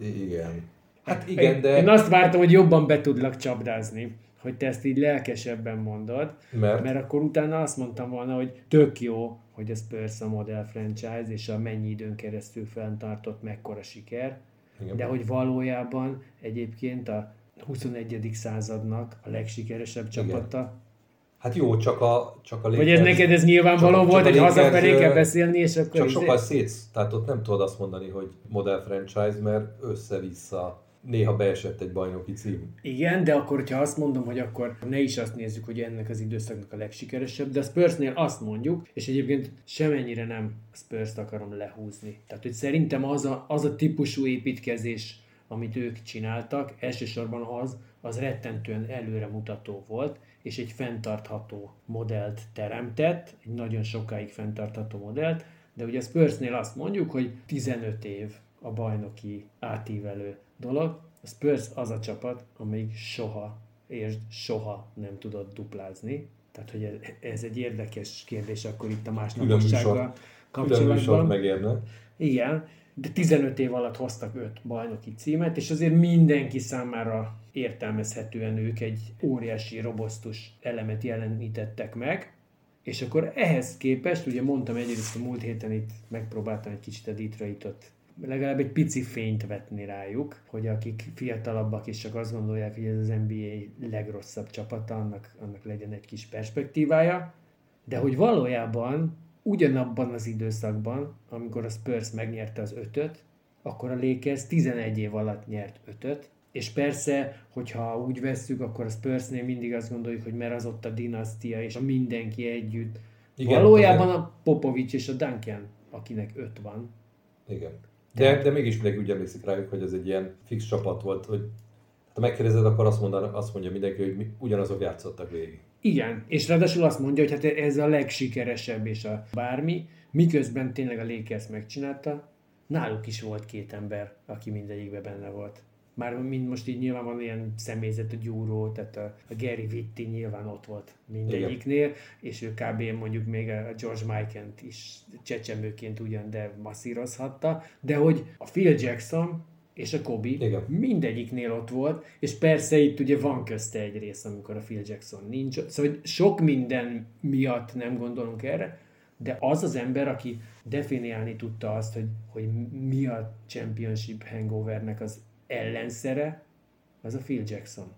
igen. Hát igen, de... Én azt vártam, hogy jobban be tudlak csapdázni, hogy te ezt így lelkesebben mondod, Mert? mert akkor utána azt mondtam volna, hogy tök jó, hogy a Spurs a modell franchise, és a mennyi időn keresztül fenntartott mekkora siker, Igen. de hogy valójában egyébként a 21. századnak a legsikeresebb csapata. Hát jó, csak a, csak a Vagy ez Lakers- neked ez nyilvánvaló csak- volt, csak hogy Lakers, hazafelé kell beszélni, és akkor Csak izé- sokkal szétsz, tehát ott nem tudod azt mondani, hogy modell franchise, mert össze-vissza néha beesett egy bajnoki cím. Igen, de akkor, hogyha azt mondom, hogy akkor ne is azt nézzük, hogy ennek az időszaknak a legsikeresebb, de a Spursnél azt mondjuk, és egyébként semennyire nem a Spurs-t akarom lehúzni. Tehát, hogy szerintem az a, az a típusú építkezés, amit ők csináltak, elsősorban az, az rettentően előremutató volt, és egy fenntartható modellt teremtett, egy nagyon sokáig fenntartható modellt, de ugye a Spursnél azt mondjuk, hogy 15 év a bajnoki átívelő dolog. A Spurs az a csapat, amelyik soha, és soha nem tudott duplázni. Tehát, hogy ez, ez egy érdekes kérdés akkor itt a másnapossággal kapcsolatban. megérne. Igen, de 15 év alatt hoztak 5 bajnoki címet, és azért mindenki számára értelmezhetően ők egy óriási, robosztus elemet jelenítettek meg, és akkor ehhez képest, ugye mondtam egyrészt a múlt héten itt megpróbáltam egy kicsit a Detroitot legalább egy pici fényt vetni rájuk, hogy akik fiatalabbak és csak azt gondolják, hogy ez az NBA legrosszabb csapata, annak, annak legyen egy kis perspektívája, de hogy valójában ugyanabban az időszakban, amikor a Spurs megnyerte az ötöt, akkor a Lakers 11 év alatt nyert ötöt, és persze, hogyha úgy vesszük, akkor a Spursnél mindig azt gondoljuk, hogy mert az ott a dinasztia, és a mindenki együtt. Igen, Valójában a Popovics és a Duncan, akinek öt van. Igen. De, de mégis mindenki úgy emlékszik rájuk, hogy ez egy ilyen fix csapat volt, hogy ha megkérdezed, akkor azt, mondanak, azt mondja mindenki, hogy mi, ugyanazok játszottak végig. Igen, és ráadásul azt mondja, hogy hát ez a legsikeresebb és a bármi, miközben tényleg a Lakers megcsinálta, náluk is volt két ember, aki mindegyikben benne volt. Már mind most így nyilván van ilyen személyzet, a gyúró, tehát a, a Gary Vitti nyilván ott volt mindegyiknél, és ő kb. mondjuk még a George Mikan-t is csecsemőként ugyan, de masszírozhatta, de hogy a Phil Jackson és a Kobe Igen. mindegyiknél ott volt, és persze itt ugye van közte egy rész, amikor a Phil Jackson nincs. Szóval hogy sok minden miatt nem gondolunk erre, de az az ember, aki definiálni tudta azt, hogy, hogy mi a championship hangovernek az ellenszere, az a Phil Jackson.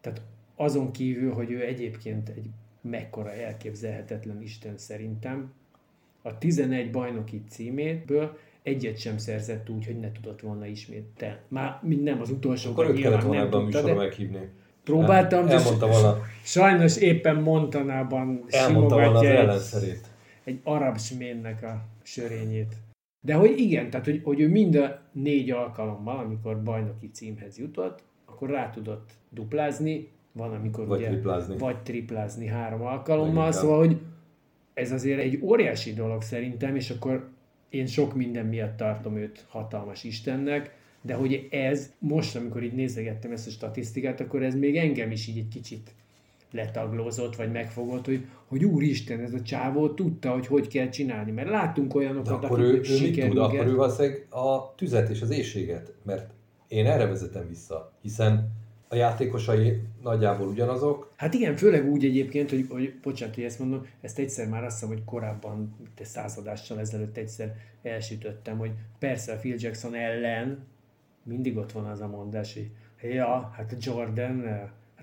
Tehát azon kívül, hogy ő egyébként egy mekkora elképzelhetetlen Isten szerintem, a 11 bajnoki címéből egyet sem szerzett úgy, hogy ne tudott volna ismételni. Már mind nem az utolsó, Akkor őt kellett volna ebben a műsorban meghívni. próbáltam, de volna, sajnos éppen Montanában elmondta volna az simogatja egy, ellenszerét. egy arab sménnek a sörényét. De hogy igen, tehát hogy, hogy ő mind a négy alkalommal, amikor bajnoki címhez jutott, akkor rá tudott duplázni, van amikor Vagy ugye, triplázni. vagy triplázni három alkalommal, Leginkább. szóval hogy ez azért egy óriási dolog szerintem, és akkor én sok minden miatt tartom őt hatalmas Istennek, de hogy ez, most amikor így nézegettem ezt a statisztikát, akkor ez még engem is így egy kicsit letaglózott, vagy megfogott, hogy, hogy úristen, ez a csávó tudta, hogy hogy kell csinálni, mert láttunk De olyanokat, akkor ő, ő mit tud? Akkor ő valószínűleg a tüzet és az éjséget, mert én erre vezetem vissza, hiszen a játékosai nagyjából ugyanazok, Hát igen, főleg úgy egyébként, hogy, hogy bocsánat, hogy ezt mondom, ezt egyszer már azt hiszem, hogy korábban, egy századással ezelőtt egyszer elsütöttem, hogy persze a Phil Jackson ellen mindig ott van az a mondás, hogy ja, hát a Jordan,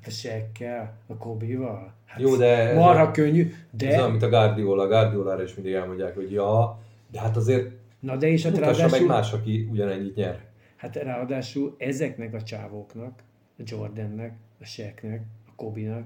hát a sekkel, a Kobival. Hát Jó, de... Marha könnyű, de... Ez olyan, mint a Guardiola. A Guardiolára is mindig elmondják, hogy ja, de hát azért Na de és hát ráadásul... meg más, aki ugyanennyit nyer. Hát ráadásul ezeknek a csávóknak, a Jordannek, a Shaqnek, a Kobinak,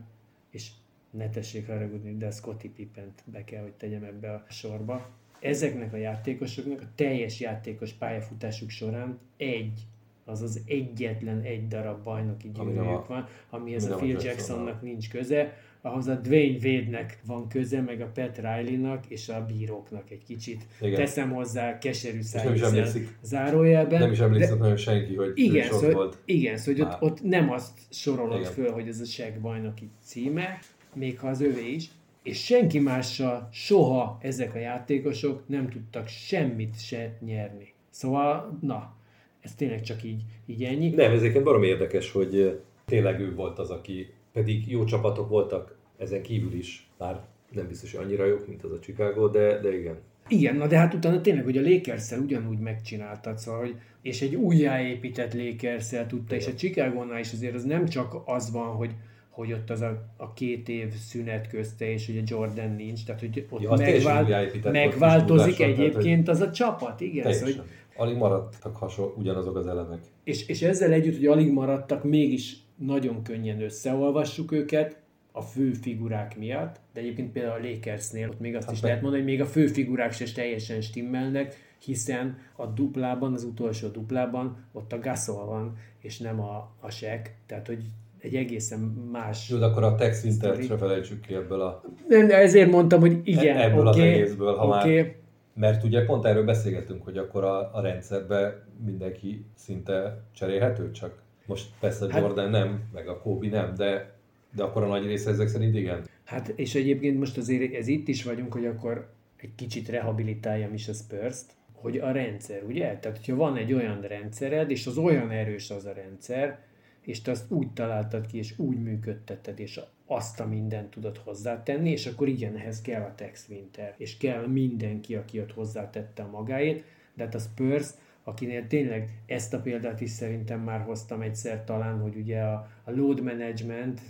és ne tessék haragudni, de a Scottie Pippent be kell, hogy tegyem ebbe a sorba. Ezeknek a játékosoknak a teljes játékos pályafutásuk során egy, azaz egyetlen egy darab bajnoki gyűrűjük van, amihez ami a Phil. Jacksonnak nincs köze, ahhoz a Dwayne Wade-nek van köze, meg a Pat Riley-nak és a bíróknak egy kicsit. Igen. Teszem hozzá keserű emlékszik. zárójelben. Nem is de- emlékszik nagyon senki, hogy igen, sok szóval, volt. igen, szóval ott, ott, nem azt sorolod Igen. föl, hogy ez a seg bajnoki címe, még ha az övé is, és senki mással soha ezek a játékosok nem tudtak semmit se nyerni. Szóval, na, ez tényleg csak így, így ennyi. Nem, ezeket barom érdekes, hogy tényleg ő volt az, aki pedig jó csapatok voltak ezen kívül is. Bár nem biztos, hogy annyira jók, mint az a Chicago, de, de igen. Igen, na de hát utána tényleg, hogy a lakers ugyanúgy megcsináltad, szóval, hogy, és egy újjáépített lakers tudta, és a Chicagónál is azért az nem csak az van, hogy hogy ott az a, a két év szünet közte, és ugye Jordan nincs, tehát hogy ott Ja, megvál, megváltozik egyébként az a csapat, igen. Szóval, hogy, Alig maradtak hasonló, ugyanazok az elemek. és, és ezzel együtt, hogy alig maradtak, mégis nagyon könnyen összeolvassuk őket a fő figurák miatt, de egyébként például a Lakersnél ott még azt Hát is be- lehet mondani, hogy még a fő figurák se teljesen stimmelnek, hiszen a duplában, az utolsó duplában ott a Gasol van, és nem a, a Shaq, tehát hogy egy egészen más... Jó, de akkor a Tex Wintert se felejtsük ki ebből a... Nem, ezért mondtam, hogy igen, E- ebből az oké, egészből, ha már- oké, Mert ugye pont erről beszélgetünk, hogy akkor a, a rendszerbe mindenki szinte cserélhető, csak most persze Hát- Jordan nem, meg a Kobe nem, de, de akkor a nagy része ezek szerint igen. Hát és egyébként most azért ez itt is vagyunk, hogy akkor egy kicsit rehabilitáljam is a spurs hogy a rendszer, ugye? Tehát, hogyha van egy olyan rendszered, és az olyan erős az a rendszer, és te azt úgy találtad ki, és úgy működtetted, és azt a mindent tudod hozzátenni, és akkor igen, ehhez kell a Tex Winter, és kell mindenki, aki ott hozzátette a magáét, de hát a Spurs, akinél tényleg ezt a példát is szerintem már hoztam egyszer talán, hogy ugye a, a load management,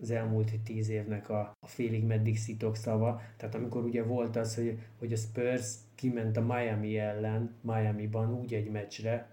az elmúlt tíz évnek a, a félig meddig szitok szava. Tehát amikor ugye volt az, hogy, hogy a Spurs kiment a Miami ellen, Miami-ban úgy egy meccsre,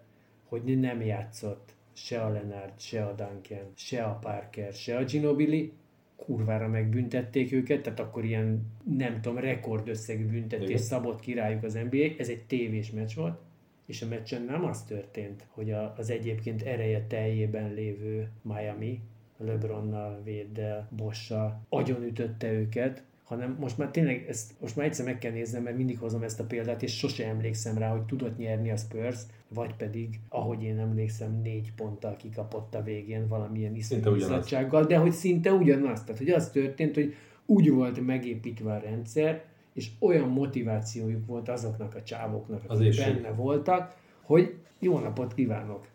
hogy nem játszott se a Leonard, se a Duncan, se a Parker, se a Ginobili, kurvára megbüntették őket, tehát akkor ilyen, nem tudom, rekordösszegű büntetés Igen. szabott királyuk az NBA, ez egy tévés meccs volt, és a meccsen nem az történt, hogy az egyébként ereje teljében lévő Miami LeBronnal, Véddel, Bossal agyonütötte őket, hanem most már tényleg, ezt most már egyszer meg kell néznem, mert mindig hozom ezt a példát, és sose emlékszem rá, hogy tudott nyerni a Spurs, vagy pedig, ahogy én emlékszem, négy ponttal kikapott a végén valamilyen iszonyúzatsággal, de hogy szinte ugyanaz. Tehát, hogy az történt, hogy úgy volt megépítve a rendszer, és olyan motivációjuk volt azoknak a csávoknak, Az akik éjség. benne voltak, hogy jó napot kívánok!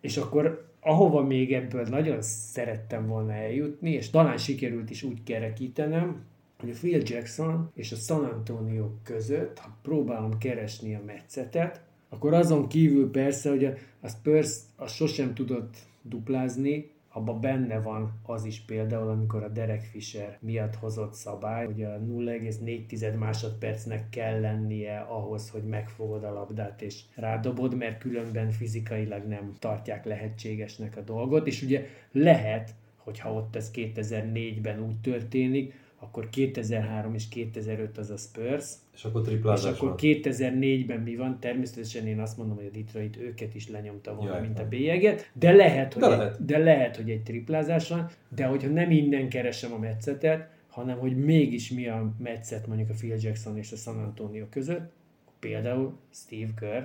És akkor ahova még ebből nagyon szerettem volna eljutni, és talán sikerült is úgy kerekítenem, hogy a Phil Jackson és a San Antonio között, ha próbálom keresni a metszetet, akkor azon kívül persze, hogy a, a Spurs az sosem tudott duplázni, abban benne van az is például, amikor a Derek Fisher miatt hozott szabály, hogy a 0,4 másodpercnek kell lennie ahhoz, hogy megfogod a labdát és rádobod, mert különben fizikailag nem tartják lehetségesnek a dolgot, és ugye lehet, hogyha ott ez 2004-ben úgy történik, akkor 2003 és 2005 az a Spurs, És akkor és triplázás akkor van. 2004-ben mi van? Természetesen én azt mondom, hogy a Detroit őket is lenyomta volna, Jaj, mint a bélyeget, de lehet, hogy De egy, lehet. de lehet, hogy egy triplázás van, de hogyha nem innen keresem a metszetet, hanem hogy mégis mi a metszet mondjuk a Phil Jackson és a San Antonio között, például Steve Kerr,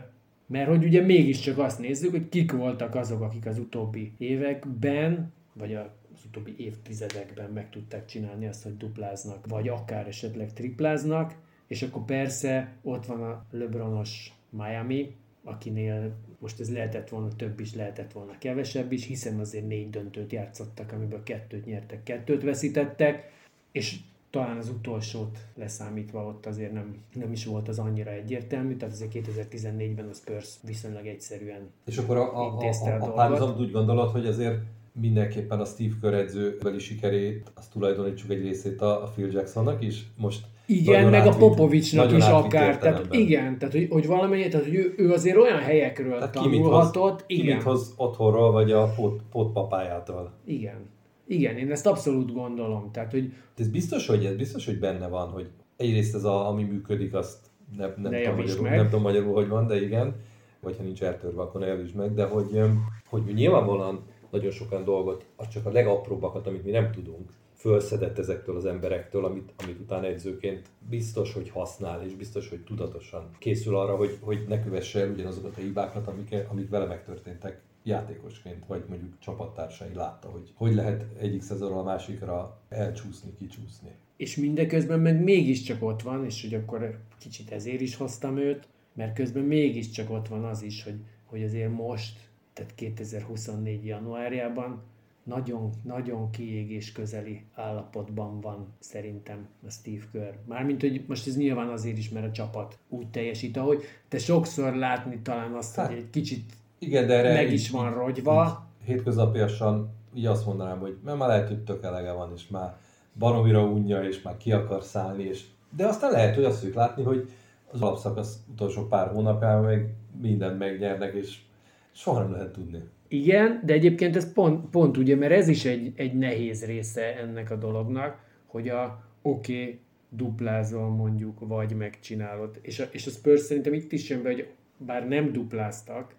mert hogy ugye mégiscsak azt nézzük, hogy kik voltak azok, akik az utóbbi években, vagy a az utóbbi évtizedekben meg tudták csinálni azt, hogy dupláznak, vagy akár esetleg tripláznak, és akkor persze ott van a LeBronos Miami, akinél most ez lehetett volna több is, lehetett volna kevesebb is, hiszen azért négy döntőt játszottak, amiből kettőt nyertek, kettőt veszítettek, és talán az utolsót leszámítva ott azért nem, nem is volt az annyira egyértelmű, tehát azért 2014-ben a Spurs viszonylag egyszerűen És akkor a, a, a a, a párhuzamot úgy gondolod, hogy azért mindenképpen a Steve Kerr edzőbeli sikerét, azt tulajdonítsuk egy részét a, a Phil Jacksonnak is. Most igen, meg átvitt, a Popovicsnak is akár. Tehát, igen, tehát hogy, hogy valamennyi, tehát hogy ő, ő azért olyan helyekről tehát tanulhatott. Ki mit hoz, igen. Ki mit hoz otthonról, vagy a pot, potpapájától. Igen. Igen, én ezt abszolút gondolom. Tehát, hogy... De ez biztos, hogy ez biztos, hogy benne van, hogy egyrészt ez a, ami működik, azt ne, nem, ne tudom, magyarul, meg. nem tudom magyarul, hogy van, de igen, vagy ha nincs eltörve, akkor ne javíts meg, de hogy, hogy nyilvánvalóan nagyon sokan dolgot, az csak a legapróbbakat, amit mi nem tudunk, fölszedett ezektől az emberektől, amit, amit utána edzőként biztos, hogy használ, és biztos, hogy tudatosan készül arra, hogy, hogy ne kövesse el ugyanazokat a hibákat, amik, amik vele megtörténtek játékosként, vagy mondjuk csapattársai látta, hogy hogy lehet egyik szezonról a másikra elcsúszni, kicsúszni. És mindeközben meg mégiscsak ott van, és hogy akkor kicsit ezért is hoztam őt, mert közben mégiscsak ott van az is, hogy, hogy azért most, tehát 2024. januárjában nagyon-nagyon kiégés közeli állapotban van szerintem a Steve Kerr. Mármint, hogy most ez nyilván azért is, mert a csapat úgy teljesít, ahogy te sokszor látni talán azt, hát, hogy egy kicsit igen, de erre meg is van rogyva. Hétköznapiasan így azt mondanám, hogy mert már lehet, hogy tök elege van, és már baromira unja, és már ki akar szállni, és... de aztán lehet, hogy azt fogjuk látni, hogy az alapszakasz utolsó pár hónapjában meg mindent megnyernek, és soha nem lehet tudni. Igen, de egyébként ez pont, pont ugye, mert ez is egy, egy nehéz része ennek a dolognak, hogy a oké, okay, duplázol mondjuk, vagy megcsinálod. És a, és a Spurs szerintem itt is jön be, hogy bár nem dupláztak,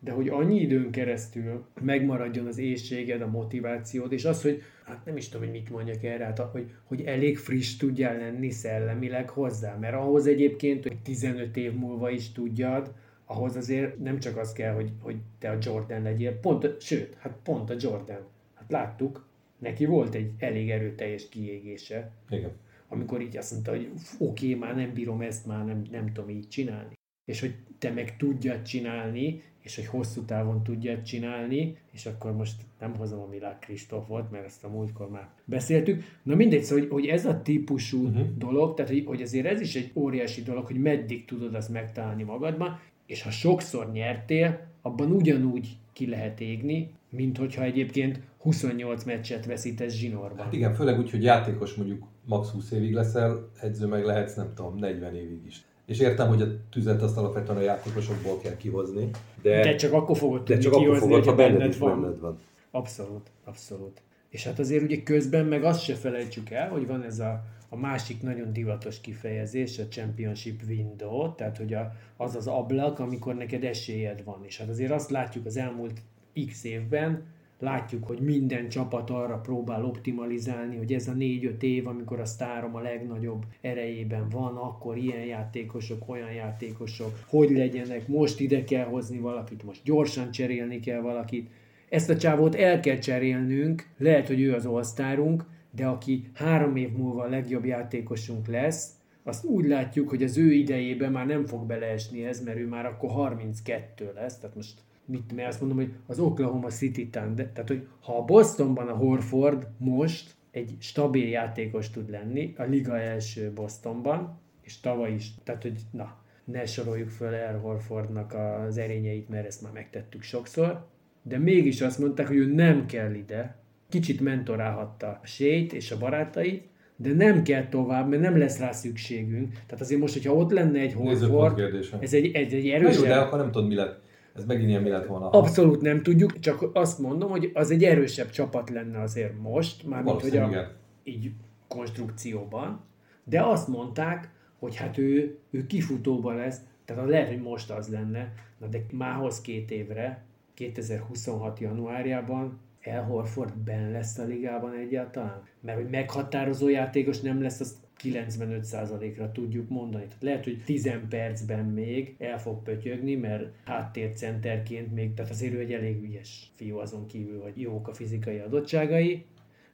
de hogy annyi időn keresztül megmaradjon az éjséged, a motivációd, és az, hogy hát nem is tudom, hogy mit mondjak erre, hát, hogy, hogy elég friss tudjál lenni szellemileg hozzá, mert ahhoz egyébként, hogy 15 év múlva is tudjad, ahhoz azért nem csak az kell, hogy, hogy te a Jordan legyél, pont, sőt, hát pont a Jordan. Hát láttuk, neki volt egy elég erőteljes kiégése. Igen. Amikor így azt mondta, hogy oké, okay, már nem bírom ezt, már nem, nem tudom így csinálni. És hogy te meg tudjad csinálni, és hogy hosszú távon tudja csinálni, és akkor most nem hozom a Milák Kristófot, mert ezt a múltkor már beszéltük. Na mindegy, szóval, hogy, hogy ez a típusú uh-huh. dolog, tehát hogy, hogy azért ez is egy óriási dolog, hogy meddig tudod azt megtalálni magadban, és ha sokszor nyertél, abban ugyanúgy ki lehet égni, mint hogyha egyébként 28 meccset veszítesz zsinórban. Hát igen, főleg úgy, hogy játékos mondjuk max 20 évig leszel, edző meg lehetsz, nem tudom, 40 évig is. És értem, hogy a tüzet azt alapvetően a játékosokból kell kihozni. De, de csak akkor fogod tudni csak kihozni, akkor fogod, ha benned, benned, van. benned van. Abszolút, abszolút. És hát azért ugye közben meg azt se felejtsük el, hogy van ez a, a másik nagyon divatos kifejezés, a Championship Window, tehát hogy a, az az ablak, amikor neked esélyed van. És hát azért azt látjuk az elmúlt x évben, látjuk, hogy minden csapat arra próbál optimalizálni, hogy ez a négy-öt év, amikor a sztárom a legnagyobb erejében van, akkor ilyen játékosok, olyan játékosok, hogy legyenek, most ide kell hozni valakit, most gyorsan cserélni kell valakit. Ezt a csávót el kell cserélnünk, lehet, hogy ő az osztárunk, de aki három év múlva a legjobb játékosunk lesz, azt úgy látjuk, hogy az ő idejében már nem fog beleesni ez, mert ő már akkor 32 lesz, tehát most mit, mert azt mondom, hogy az Oklahoma City Thunder, tehát hogy ha a Bostonban a Horford most egy stabil játékos tud lenni, a liga első Bostonban, és tavaly is, tehát hogy na, ne soroljuk föl El Horfordnak az erényeit, mert ezt már megtettük sokszor, de mégis azt mondták, hogy ő nem kell ide, kicsit mentorálhatta a sét és a barátait, de nem kell tovább, mert nem lesz rá szükségünk. Tehát azért most, hogyha ott lenne egy Horford, ez egy, egy, egy erősebb... de akkor nem tudod, mi lett. Ez megint ilyen mi lett volna. Abszolút nem tudjuk, csak azt mondom, hogy az egy erősebb csapat lenne azért most, mármint hogy a, így konstrukcióban, de azt mondták, hogy hát ő, ő kifutóban lesz, tehát lehet, hogy most az lenne, na de mához két évre, 2026. januárjában El Horford ben lesz a ligában egyáltalán? Mert hogy meghatározó játékos nem lesz, az 95%-ra tudjuk mondani. Tehát lehet, hogy 10 percben még el fog pötyögni, mert háttércenterként még, tehát azért ő egy elég ügyes fiú azon kívül, hogy jók a fizikai adottságai,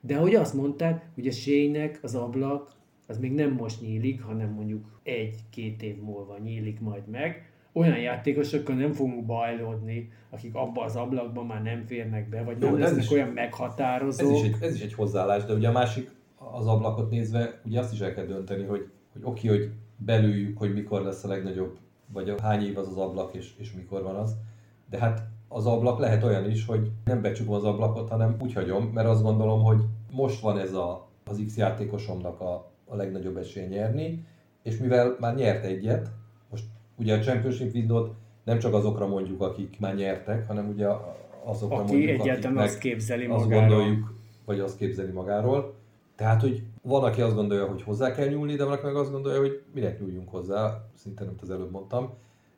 de hogy azt mondták, hogy a Sének az ablak az még nem most nyílik, hanem mondjuk egy-két év múlva nyílik majd meg, olyan játékosokkal nem fogunk bajlódni, akik abba az ablakban már nem férnek be, vagy Jó, nem lesznek is, olyan meghatározók. Ez is, egy, ez is egy hozzáállás, de ugye a másik az ablakot nézve, ugye azt is el kell dönteni, hogy, hogy oké, hogy belüljük, hogy mikor lesz a legnagyobb, vagy a hány év az az ablak, és, és mikor van az. De hát az ablak lehet olyan is, hogy nem becsukom az ablakot, hanem úgy hagyom, mert azt gondolom, hogy most van ez a, az X játékosomnak a, a legnagyobb esély nyerni, és mivel már nyert egyet, ugye a Championship window nem csak azokra mondjuk, akik már nyertek, hanem ugye azokra Aki mondjuk, egyáltalán azt képzeli azt magáról. gondoljuk, vagy azt képzeli magáról. Tehát, hogy van, aki azt gondolja, hogy hozzá kell nyúlni, de van, aki meg azt gondolja, hogy minek nyúljunk hozzá, szinte nem az előbb mondtam,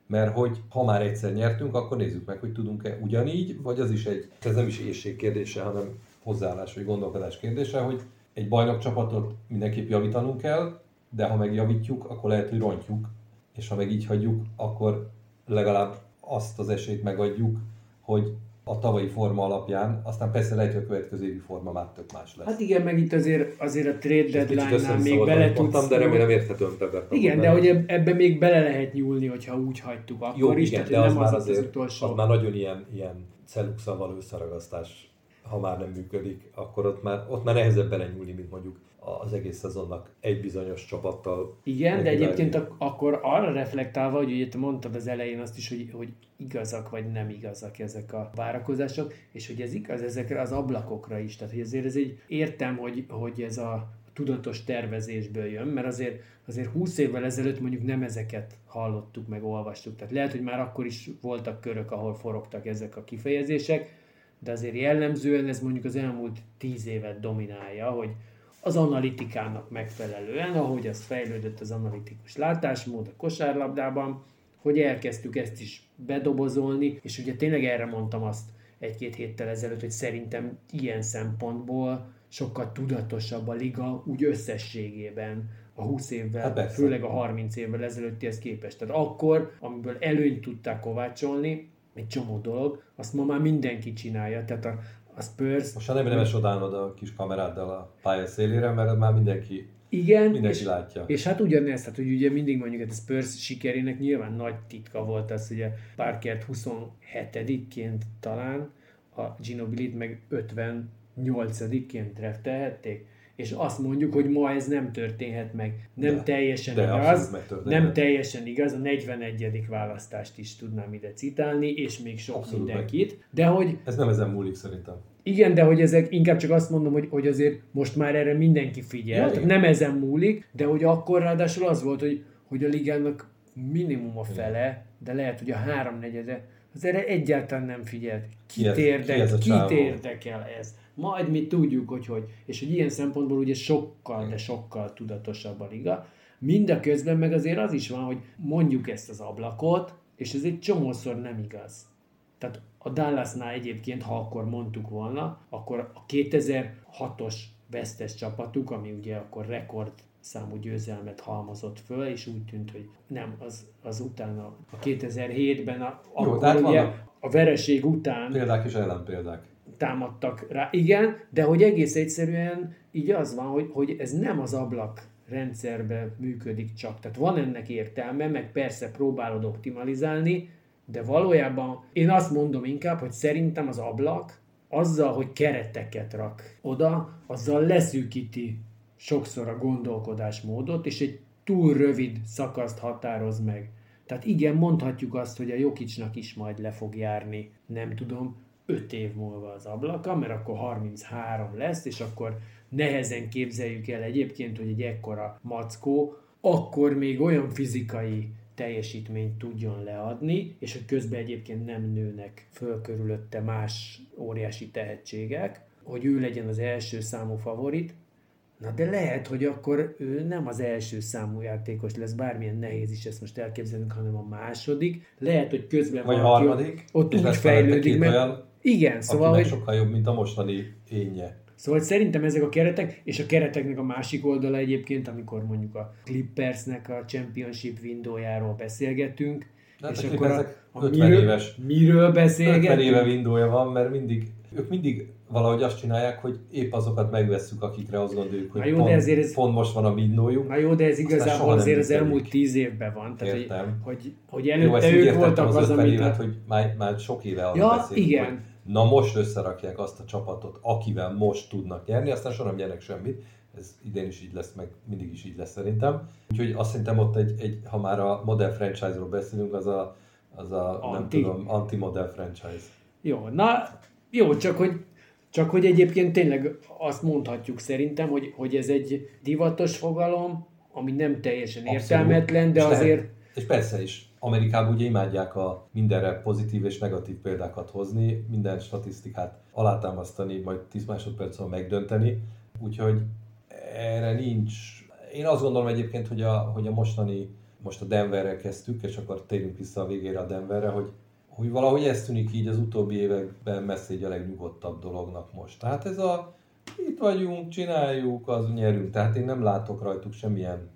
mert hogy ha már egyszer nyertünk, akkor nézzük meg, hogy tudunk-e ugyanígy, vagy az is egy, ez nem is éjség kérdése, hanem hozzáállás vagy gondolkodás kérdése, hogy egy bajnok csapatot mindenképp javítanunk kell, de ha megjavítjuk, akkor lehet, hogy rontjuk, és ha meg így hagyjuk, akkor legalább azt az esélyt megadjuk, hogy a tavalyi forma alapján, aztán persze lehet, hogy a következő évi forma már tök más lesz. Hát igen, meg itt azért, azért a trade deadline-nál még bele tudsz... mondtam, de remélem érthetően tagadtam. Igen, de hogy eb- ebbe még bele lehet nyúlni, hogyha úgy hagytuk akkor Jó, is, igen, tehát de az nem az, az, az azért, utolsó. az már nagyon ilyen, ilyen celuxa való összeragasztás, ha már nem működik, akkor ott már, ott már nehezebb belenyúlni, mint mondjuk az egész szezonnak egy bizonyos csapattal. Igen, de egyébként ak- akkor arra reflektálva, hogy ugye te mondtad az elején azt is, hogy, hogy igazak vagy nem igazak ezek a várakozások, és hogy ez igaz ezekre az ablakokra is. Tehát, hogy azért ez egy értem, hogy, hogy ez a tudatos tervezésből jön, mert azért, azért 20 évvel ezelőtt mondjuk nem ezeket hallottuk, meg olvastuk. Tehát lehet, hogy már akkor is voltak körök, ahol forogtak ezek a kifejezések, de azért jellemzően ez mondjuk az elmúlt 10 évet dominálja, hogy az analitikának megfelelően, ahogy az fejlődött az analitikus látásmód a kosárlabdában, hogy elkezdtük ezt is bedobozolni, és ugye tényleg erre mondtam azt egy-két héttel ezelőtt, hogy szerintem ilyen szempontból sokkal tudatosabb a liga úgy összességében a 20 évvel, Hát főleg a 30 évvel ezelőttihez képest. Tehát akkor, amiből előnyt tudták kovácsolni, egy csomó dolog, azt ma már mindenki csinálja. Tehát a, a Spurs Most már nem érdemes odállnod a kis kameráddal a pálya szélére, mert már mindenki, Igen, mindenki és, látja. és hát ugyanez, tehát hogy ugye mindig mondjuk hogy a Spurs sikerének nyilván nagy titka volt az, hogy a Parkert 27-ként talán, a Ginobilit meg 58-ként draftelhették, és azt mondjuk, hogy ma ez nem történhet meg. Nem De- teljesen de igaz, nem teljesen igaz, a 41. választást is tudnám ide citálni, és még sok Abszolút meg. mindenkit, de hogy Ez nem ezen múlik szerintem. igen, de hogy ezek, inkább csak azt mondom, hogy, hogy azért most már erre mindenki figyel, Ja, nem ezen múlik, de hogy akkor ráadásul az volt, hogy, hogy a ligának minimum a fele, de lehet, hogy a háromnegyede, az erre egyáltalán nem figyelt. Ki Kit, ez- érdek, ki ez kit érdekel ez? Majd mi tudjuk, hogy hogy. És hogy ilyen szempontból ugye sokkal, de sokkal tudatosabb a liga. Mindeközben meg azért az is van, hogy mondjuk ezt az ablakot, és ez egy csomószor nem igaz. Tehát a Dallasnál egyébként, ha akkor mondtuk volna, akkor a 2006-os vesztes csapatuk, ami ugye akkor rekord számú győzelmet halmozott föl, és úgy tűnt, hogy nem, az, az utána, a 2007-ben, a, akkor tehát ugye vannak. a vereség után Példák és ellenpéldák. Támadtak rá. Igen, de hogy egész egyszerűen így az van, hogy, hogy ez nem az ablak rendszerben működik csak. Tehát van ennek értelme, meg persze próbálod optimalizálni, de valójában én azt mondom inkább, hogy szerintem az ablak azzal, hogy kereteket rak oda, azzal leszűkíti sokszor a gondolkodásmódot, és egy túl rövid szakaszt határoz meg. Tehát igen, mondhatjuk azt, hogy a Jokicsnak is majd le fog járni, nem tudom, 5 év múlva az ablaka, mert akkor 33 lesz, és akkor nehezen képzeljük el egyébként, hogy egy ekkora mackó akkor még olyan fizikai teljesítményt tudjon leadni, és hogy közben egyébként nem nőnek föl körülötte más óriási tehetségek, hogy ő legyen az első számú favorit, Na de lehet, hogy akkor ő nem az első számú játékos lesz, bármilyen nehéz is ezt most elképzelnünk, hanem a második. Lehet, hogy közben Vagy valaki harmadik, ott úgy fejlődik meg. olyan, Igen, szóval, akinek hogy, sokkal jobb, mint a mostani énje. szóval hogy szerintem ezek a keretek, és a kereteknek a másik oldala egyébként, amikor mondjuk a Clippersnek a Championship windowjáról beszélgetünk, De hát és akkor a, a 50 miről, éves- miről 50 beszélgetünk? éve windowja van, mert mindig, ők mindig valahogy azt csinálják, hogy épp azokat megvesszük, akikre azt gondoljuk, hogy Na jó, de pont, ezért ez- pont most van a windowjuk. Na jó, de ez igazából azért az elmúlt tíz évben van. Tehát, hogy, Értem. hogy, hogy Jó, előtte úgy ők voltak az az, 50 amit... évet, hogy már, már sok éve Ja, beszélünk, igen. hogy na most összerakják azt a csapatot, akivel most tudnak nyerni, aztán soha nem nyernek semmit. Ez idén is így lesz, meg mindig is így lesz szerintem. Úgyhogy azt szerintem ott egy, egy ha már a modern franchise-ról beszélünk, az a, az a Anti. nem tudom, anti-modern franchise. Jó, na, jó, csak hogy, csak hogy egyébként tényleg azt mondhatjuk szerintem, hogy, hogy ez egy divatos fogalom, ami nem teljesen Abszolút. értelmetlen, de és azért... Lehet, és persze is. Amerikában ugye imádják a mindenre pozitív és negatív példákat hozni, minden statisztikát alátámasztani, majd 10 másodperc megdönteni, úgyhogy erre nincs. Én azt gondolom egyébként, hogy a, hogy a mostani, most a Denverrel kezdtük, és akkor térjünk vissza a végére a Denverre, hogy, hogy valahogy ez tűnik így az utóbbi években messze egy a legnyugodtabb dolognak most. Tehát ez a itt vagyunk, csináljuk, az nyerünk. Tehát én nem látok rajtuk semmilyen,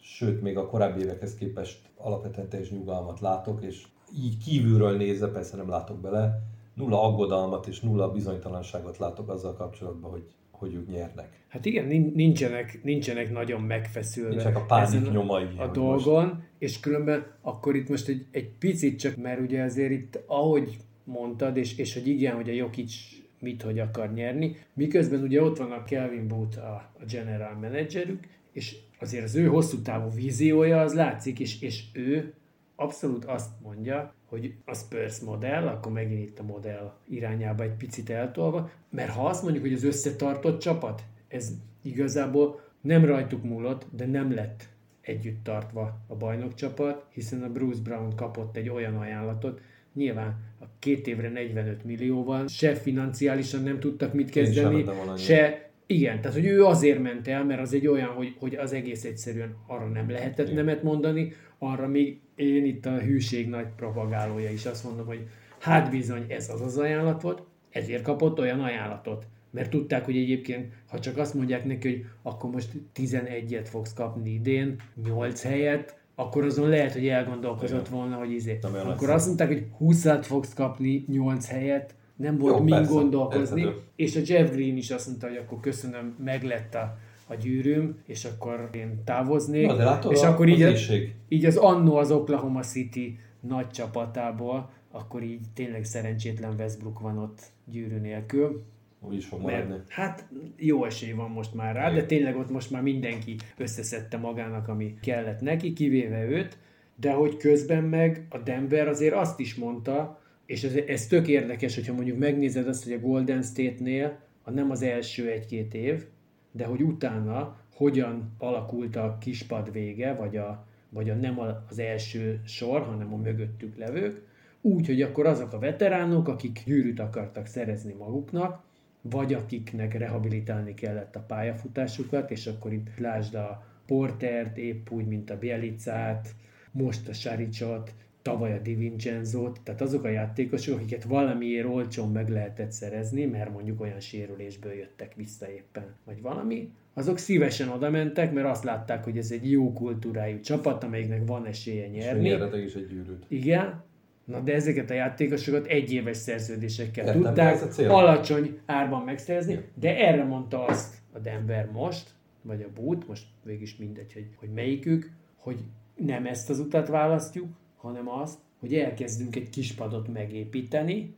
sőt, még a korábbi évekhez képest alapvetően teljes nyugalmat látok, és így kívülről nézve, persze nem látok bele, nulla aggodalmat és nulla bizonytalanságot látok azzal kapcsolatban, hogy hogy ők nyernek. Hát igen, nincsenek, nincsenek nagyon megfeszülve nincsenek a pánik nyomai a dolgon, most. és különben akkor itt most egy, egy picit csak, mert ugye azért itt, ahogy mondtad, és, és hogy igen, hogy a Jokic mit, hogy akar nyerni, miközben ugye ott van a Kelvin Booth, a, a general managerük, és azért az ő hosszú távú víziója az látszik, és, és ő abszolút azt mondja, hogy a Spurs modell, akkor megint itt a modell irányába egy picit eltolva, mert ha azt mondjuk, hogy az összetartott csapat, ez igazából nem rajtuk múlott, de nem lett együtt tartva a bajnokcsapat, hiszen a Bruce Brown kapott egy olyan ajánlatot, nyilván a két évre 45 millióval se financiálisan nem tudtak mit kezdeni, se igen, tehát hogy ő azért ment el, mert az egy olyan, hogy, hogy az egész egyszerűen arra nem lehetett Igen. nemet mondani, arra még én itt a hűség nagy propagálója is azt mondom, hogy hát bizony ez az az ajánlat volt, ezért kapott olyan ajánlatot. Mert tudták, hogy egyébként, ha csak azt mondják neki, hogy akkor most 11-et fogsz kapni idén, 8 helyet, akkor azon lehet, hogy elgondolkozott Igen. volna, hogy izé. Akkor azt mondták, hogy 20-at fogsz kapni 8 helyet, nem volt Jó, mind gondolkozni, értedő. és a Jeff Green is azt mondta, hogy akkor köszönöm, meglett a, a gyűrűm, és akkor én távoznék. Na, de látod, és akkor így, az, így az annó az Oklahoma City nagy csapatából, akkor így tényleg szerencsétlen Westbrook van ott gyűrű nélkül. Úgy is fog maradni. Mert, hát jó esély van most már rá, de tényleg ott most már mindenki összeszedte magának, ami kellett neki, kivéve őt, de hogy közben meg a Denver azért azt is mondta, és ez, ez tök érdekes, hogyha mondjuk megnézed azt, hogy a Golden State-nél a nem az első egy-két év, de hogy utána hogyan alakult a kispad vége, vagy a, vagy a nem az első sor, hanem a mögöttük levők, úgy, hogy akkor azok a veteránok, akik gyűrűt akartak szerezni maguknak, vagy akiknek rehabilitálni kellett a pályafutásukat, és akkor itt lásd a Portert, épp úgy, mint a Bielicát, most a Saricsot, tavaly a Di vincenzo tehát azok a játékosok, akiket valamiért olcsón meg lehetett szerezni, mert mondjuk olyan sérülésből jöttek vissza éppen, vagy valami, azok szívesen oda mentek, mert azt látták, hogy ez egy jó kultúrájú csapat, amelyiknek van esélye nyerni. És is egy gyűrűt. Igen, Na de ezeket a játékosokat egyéves szerződésekkel Értem, tudták alacsony árban megszerezni, de erre mondta azt a Denver most, vagy a Boot, most végig is mindegy, hogy, hogy melyikük, hogy nem ezt az utat választjuk, hanem azt, hogy elkezdünk egy kispadot megépíteni,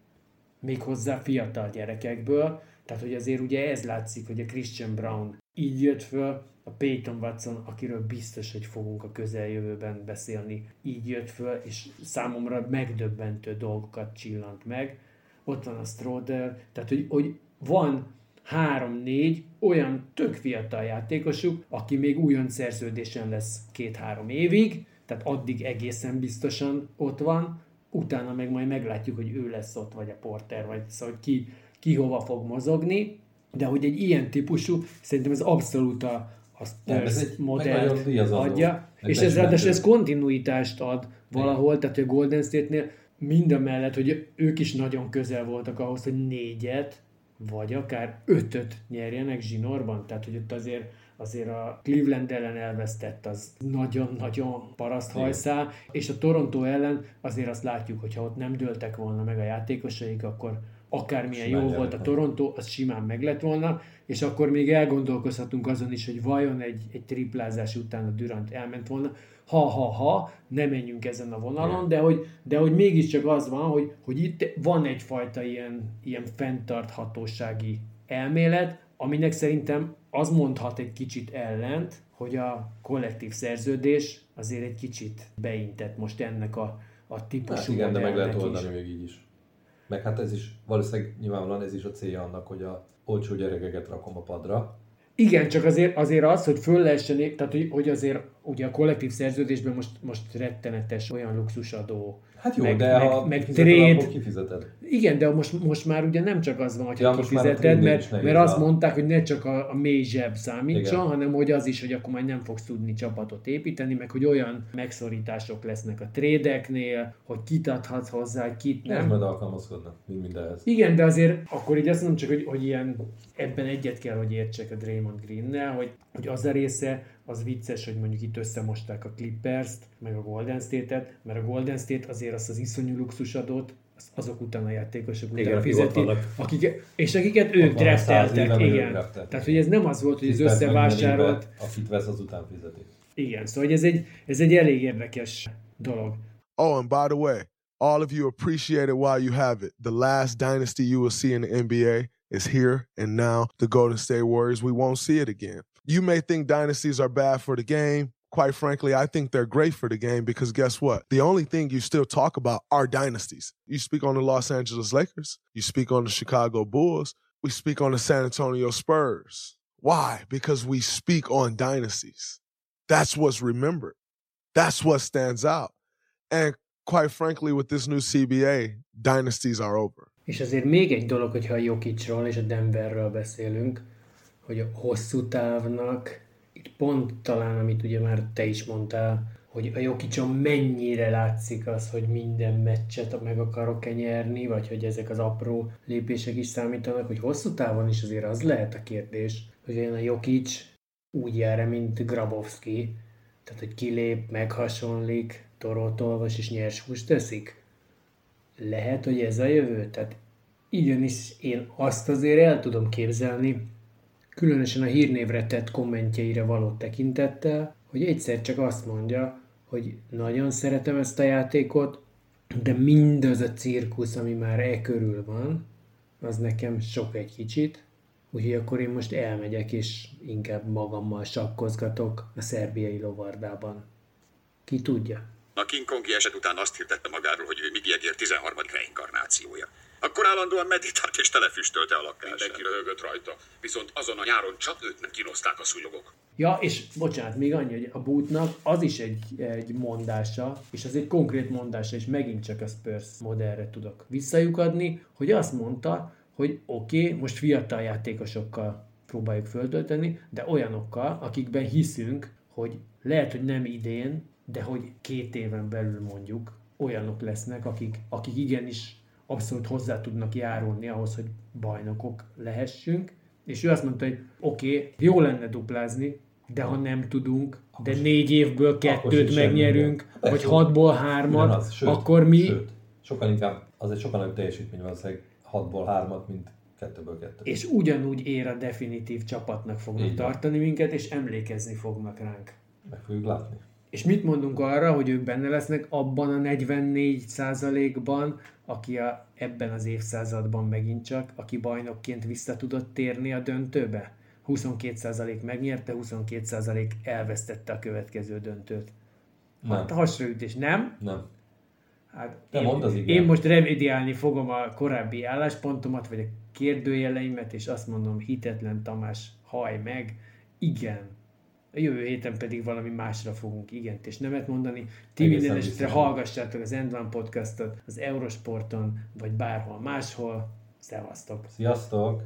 méghozzá fiatal gyerekekből, tehát hogy azért ugye ez látszik, hogy a Christian Brown így jött föl, a Peyton Watson, akiről biztos, hogy fogunk a közeljövőben beszélni, így jött föl, és számomra megdöbbentő dolgokat csillant meg. Ott van a Stroder, tehát hogy, hogy van három-négy olyan tök fiatal játékosuk, aki még újon szerződésen lesz két-három évig, tehát addig egészen biztosan ott van, utána meg majd meglátjuk, hogy ő lesz ott, vagy a porter, vagy szóval ki, ki hova fog mozogni, de hogy egy ilyen típusú, szerintem ez abszolút a, a Spurs modellt adja, és ez ráadásul ez kontinuitást ad valahol, tehát a Golden State-nél mind a mellett, hogy ők is nagyon közel voltak ahhoz, hogy négyet, vagy akár ötöt nyerjenek zsinórban, tehát hogy ott azért azért a Cleveland ellen elvesztett, az nagyon-nagyon paraszthajszál, és a Toronto ellen azért azt látjuk, hogy ha ott nem dőltek volna meg a játékosaik, akkor akármilyen simán jó volt a Toronto, az simán meg lett volna, és akkor még elgondolkozhatunk azon is, hogy vajon egy, egy triplázás után a Durant elment volna, ha-ha-ha, ne menjünk ezen a vonalon, de hogy, de hogy mégiscsak az van, hogy, hogy itt van egyfajta ilyen, ilyen fenntarthatósági elmélet, aminek szerintem az mondhat egy kicsit ellent, hogy a kollektív szerződés azért egy kicsit beintett most ennek a, a típusú hát igen, de meg lehet oldani is. még így is. meg hát ez is valószínűleg nyilvánvalóan ez is a célja annak, hogy a olcsó gyerekeket rakom a padra. Igen, csak azért, azért az, hogy föl lehessen, tehát hogy, hogy azért ugye a kollektív szerződésben most, most rettenetes olyan luxusadó, Hát jó, meg, de meg, ha meg trade, akkor kifizeted. Igen, de most, most már ugye nem csak az van, hogy Ja, kifizeted, mert, nehéz mert azt mondták, hogy ne csak a, a mély zseb számítson, Igen. hanem hogy az is, hogy akkor már nem fogsz tudni csapatot építeni, meg hogy olyan megszorítások lesznek a trédeknél, hogy kit adhatsz hozzá, kit Ez nem. majd alkalmazkodnak, mint mindenhez. Igen, de azért akkor így azt mondom csak, hogy, hogy ilyen, ebben egyet kell, hogy értsek a Draymond Greennel, hogy, hogy az a része, az vicces, hogy mondjuk itt összemosták a Clippers-t, meg a Golden State-et, mert a Golden State azért azt az iszonyú luxusadót, az- azok után a játékosok után Igen, akik fizeti, és akiket ők drafteltek, igen. drafteltek. Tehát, hogy ez nem az volt, hogy az összevásárolt, Akit vesz, azután fizeti. igen, szóval ez egy, ez egy elég érdekes dolog. Oh, and by the way, all of you appreciate it while you have it. The last dynasty you will see in the NBA is here and now. The Golden State Warriors, we won't see it again. You may think dynasties are bad for the game. Quite frankly, I think they're great for the game because guess what? The only thing you still talk about are dynasties. You speak on the Los Angeles Lakers, you speak on the Chicago Bulls, we speak on the San Antonio Spurs. Why? Because we speak on dynasties. That's what's remembered. That's what stands out. And quite frankly, with this new CBA, dynasties are over. És azért még egy dolog, hogyha a Jokicról és a Denverről beszélünk, hogy a hosszú távnak, itt pont talán, amit ugye már te is mondtál, hogy a Jokicson mennyire látszik az, hogy minden meccset meg akarok-e nyerni, vagy hogy ezek az apró lépések is számítanak, hogy hosszú távon is azért az lehet a kérdés, hogy olyan a Jokic úgy jár mint Grabowski, tehát hogy kilép, meghasonlik, toroltolvas és nyers húst teszik lehet, hogy ez a jövő? Tehát igenis én azt azért el tudom képzelni, különösen a hírnévre tett kommentjeire való tekintettel, hogy egyszer csak azt mondja, hogy nagyon szeretem ezt a játékot, de mindaz a cirkusz, ami már e körül van, az nekem sok egy kicsit, úgyhogy akkor én most elmegyek, és inkább magammal sakkozgatok a szerbiai lovardában. Ki tudja? A King Kongi eset után azt hirdette magáról, hogy ő Miggy Egér 13. reinkarnációja. Akkor állandóan meditált és telefüstölte a lakását. Mindenki röhögött rajta, viszont azon a nyáron csak őt nem kínozták a szúnyogok. Ja, és bocsánat, még annyi, hogy a bootnak az is egy, egy mondása, és az egy konkrét mondása, és megint csak a Spurs modellre tudok visszajukadni, hogy azt mondta, hogy oké, okay, most fiatal játékosokkal próbáljuk föltölteni, de olyanokkal, akikben hiszünk, hogy lehet, hogy nem idén, de hogy két éven belül mondjuk olyanok lesznek, akik, akik igenis abszolút hozzá tudnak járulni ahhoz, hogy bajnokok lehessünk. És ő azt mondta, hogy oké, okay, jó lenne duplázni, de ha nem tudunk, de négy évből kettőt megnyerünk, vagy hatból hármat, Ugyanaz, sőt, akkor mi... Sőt, sokkal inkább, az egy sokkal nagyobb teljesítmény valószínűleg 6-ból 3-at, mint 2-ből 2 És ugyanúgy ér a definitív csapatnak fognak Így tartani minket, és emlékezni fognak ránk. Meg fogjuk látni. És mit mondunk arra, hogy ők benne lesznek abban a 44% ban aki a, ebben az évszázadban megint csak, aki bajnokként vissza tudott térni a döntőbe? 22% megnyerte, 22% elvesztette a következő döntőt. Nem. Hát hasraütés, nem? Nem. Hát Te én, mondd az igen. én most revidiálni fogom a korábbi álláspontomat, vagy a kérdőjeleimet, és azt mondom, hitetlen Tamás, haj meg, igen. A jövő héten pedig valami másra fogunk igent és nemet mondani. Ti Egészen minden esetre hallgassátok az End One podcastot az Eurosporton, vagy bárhol máshol. Szevasztok! Sziasztok!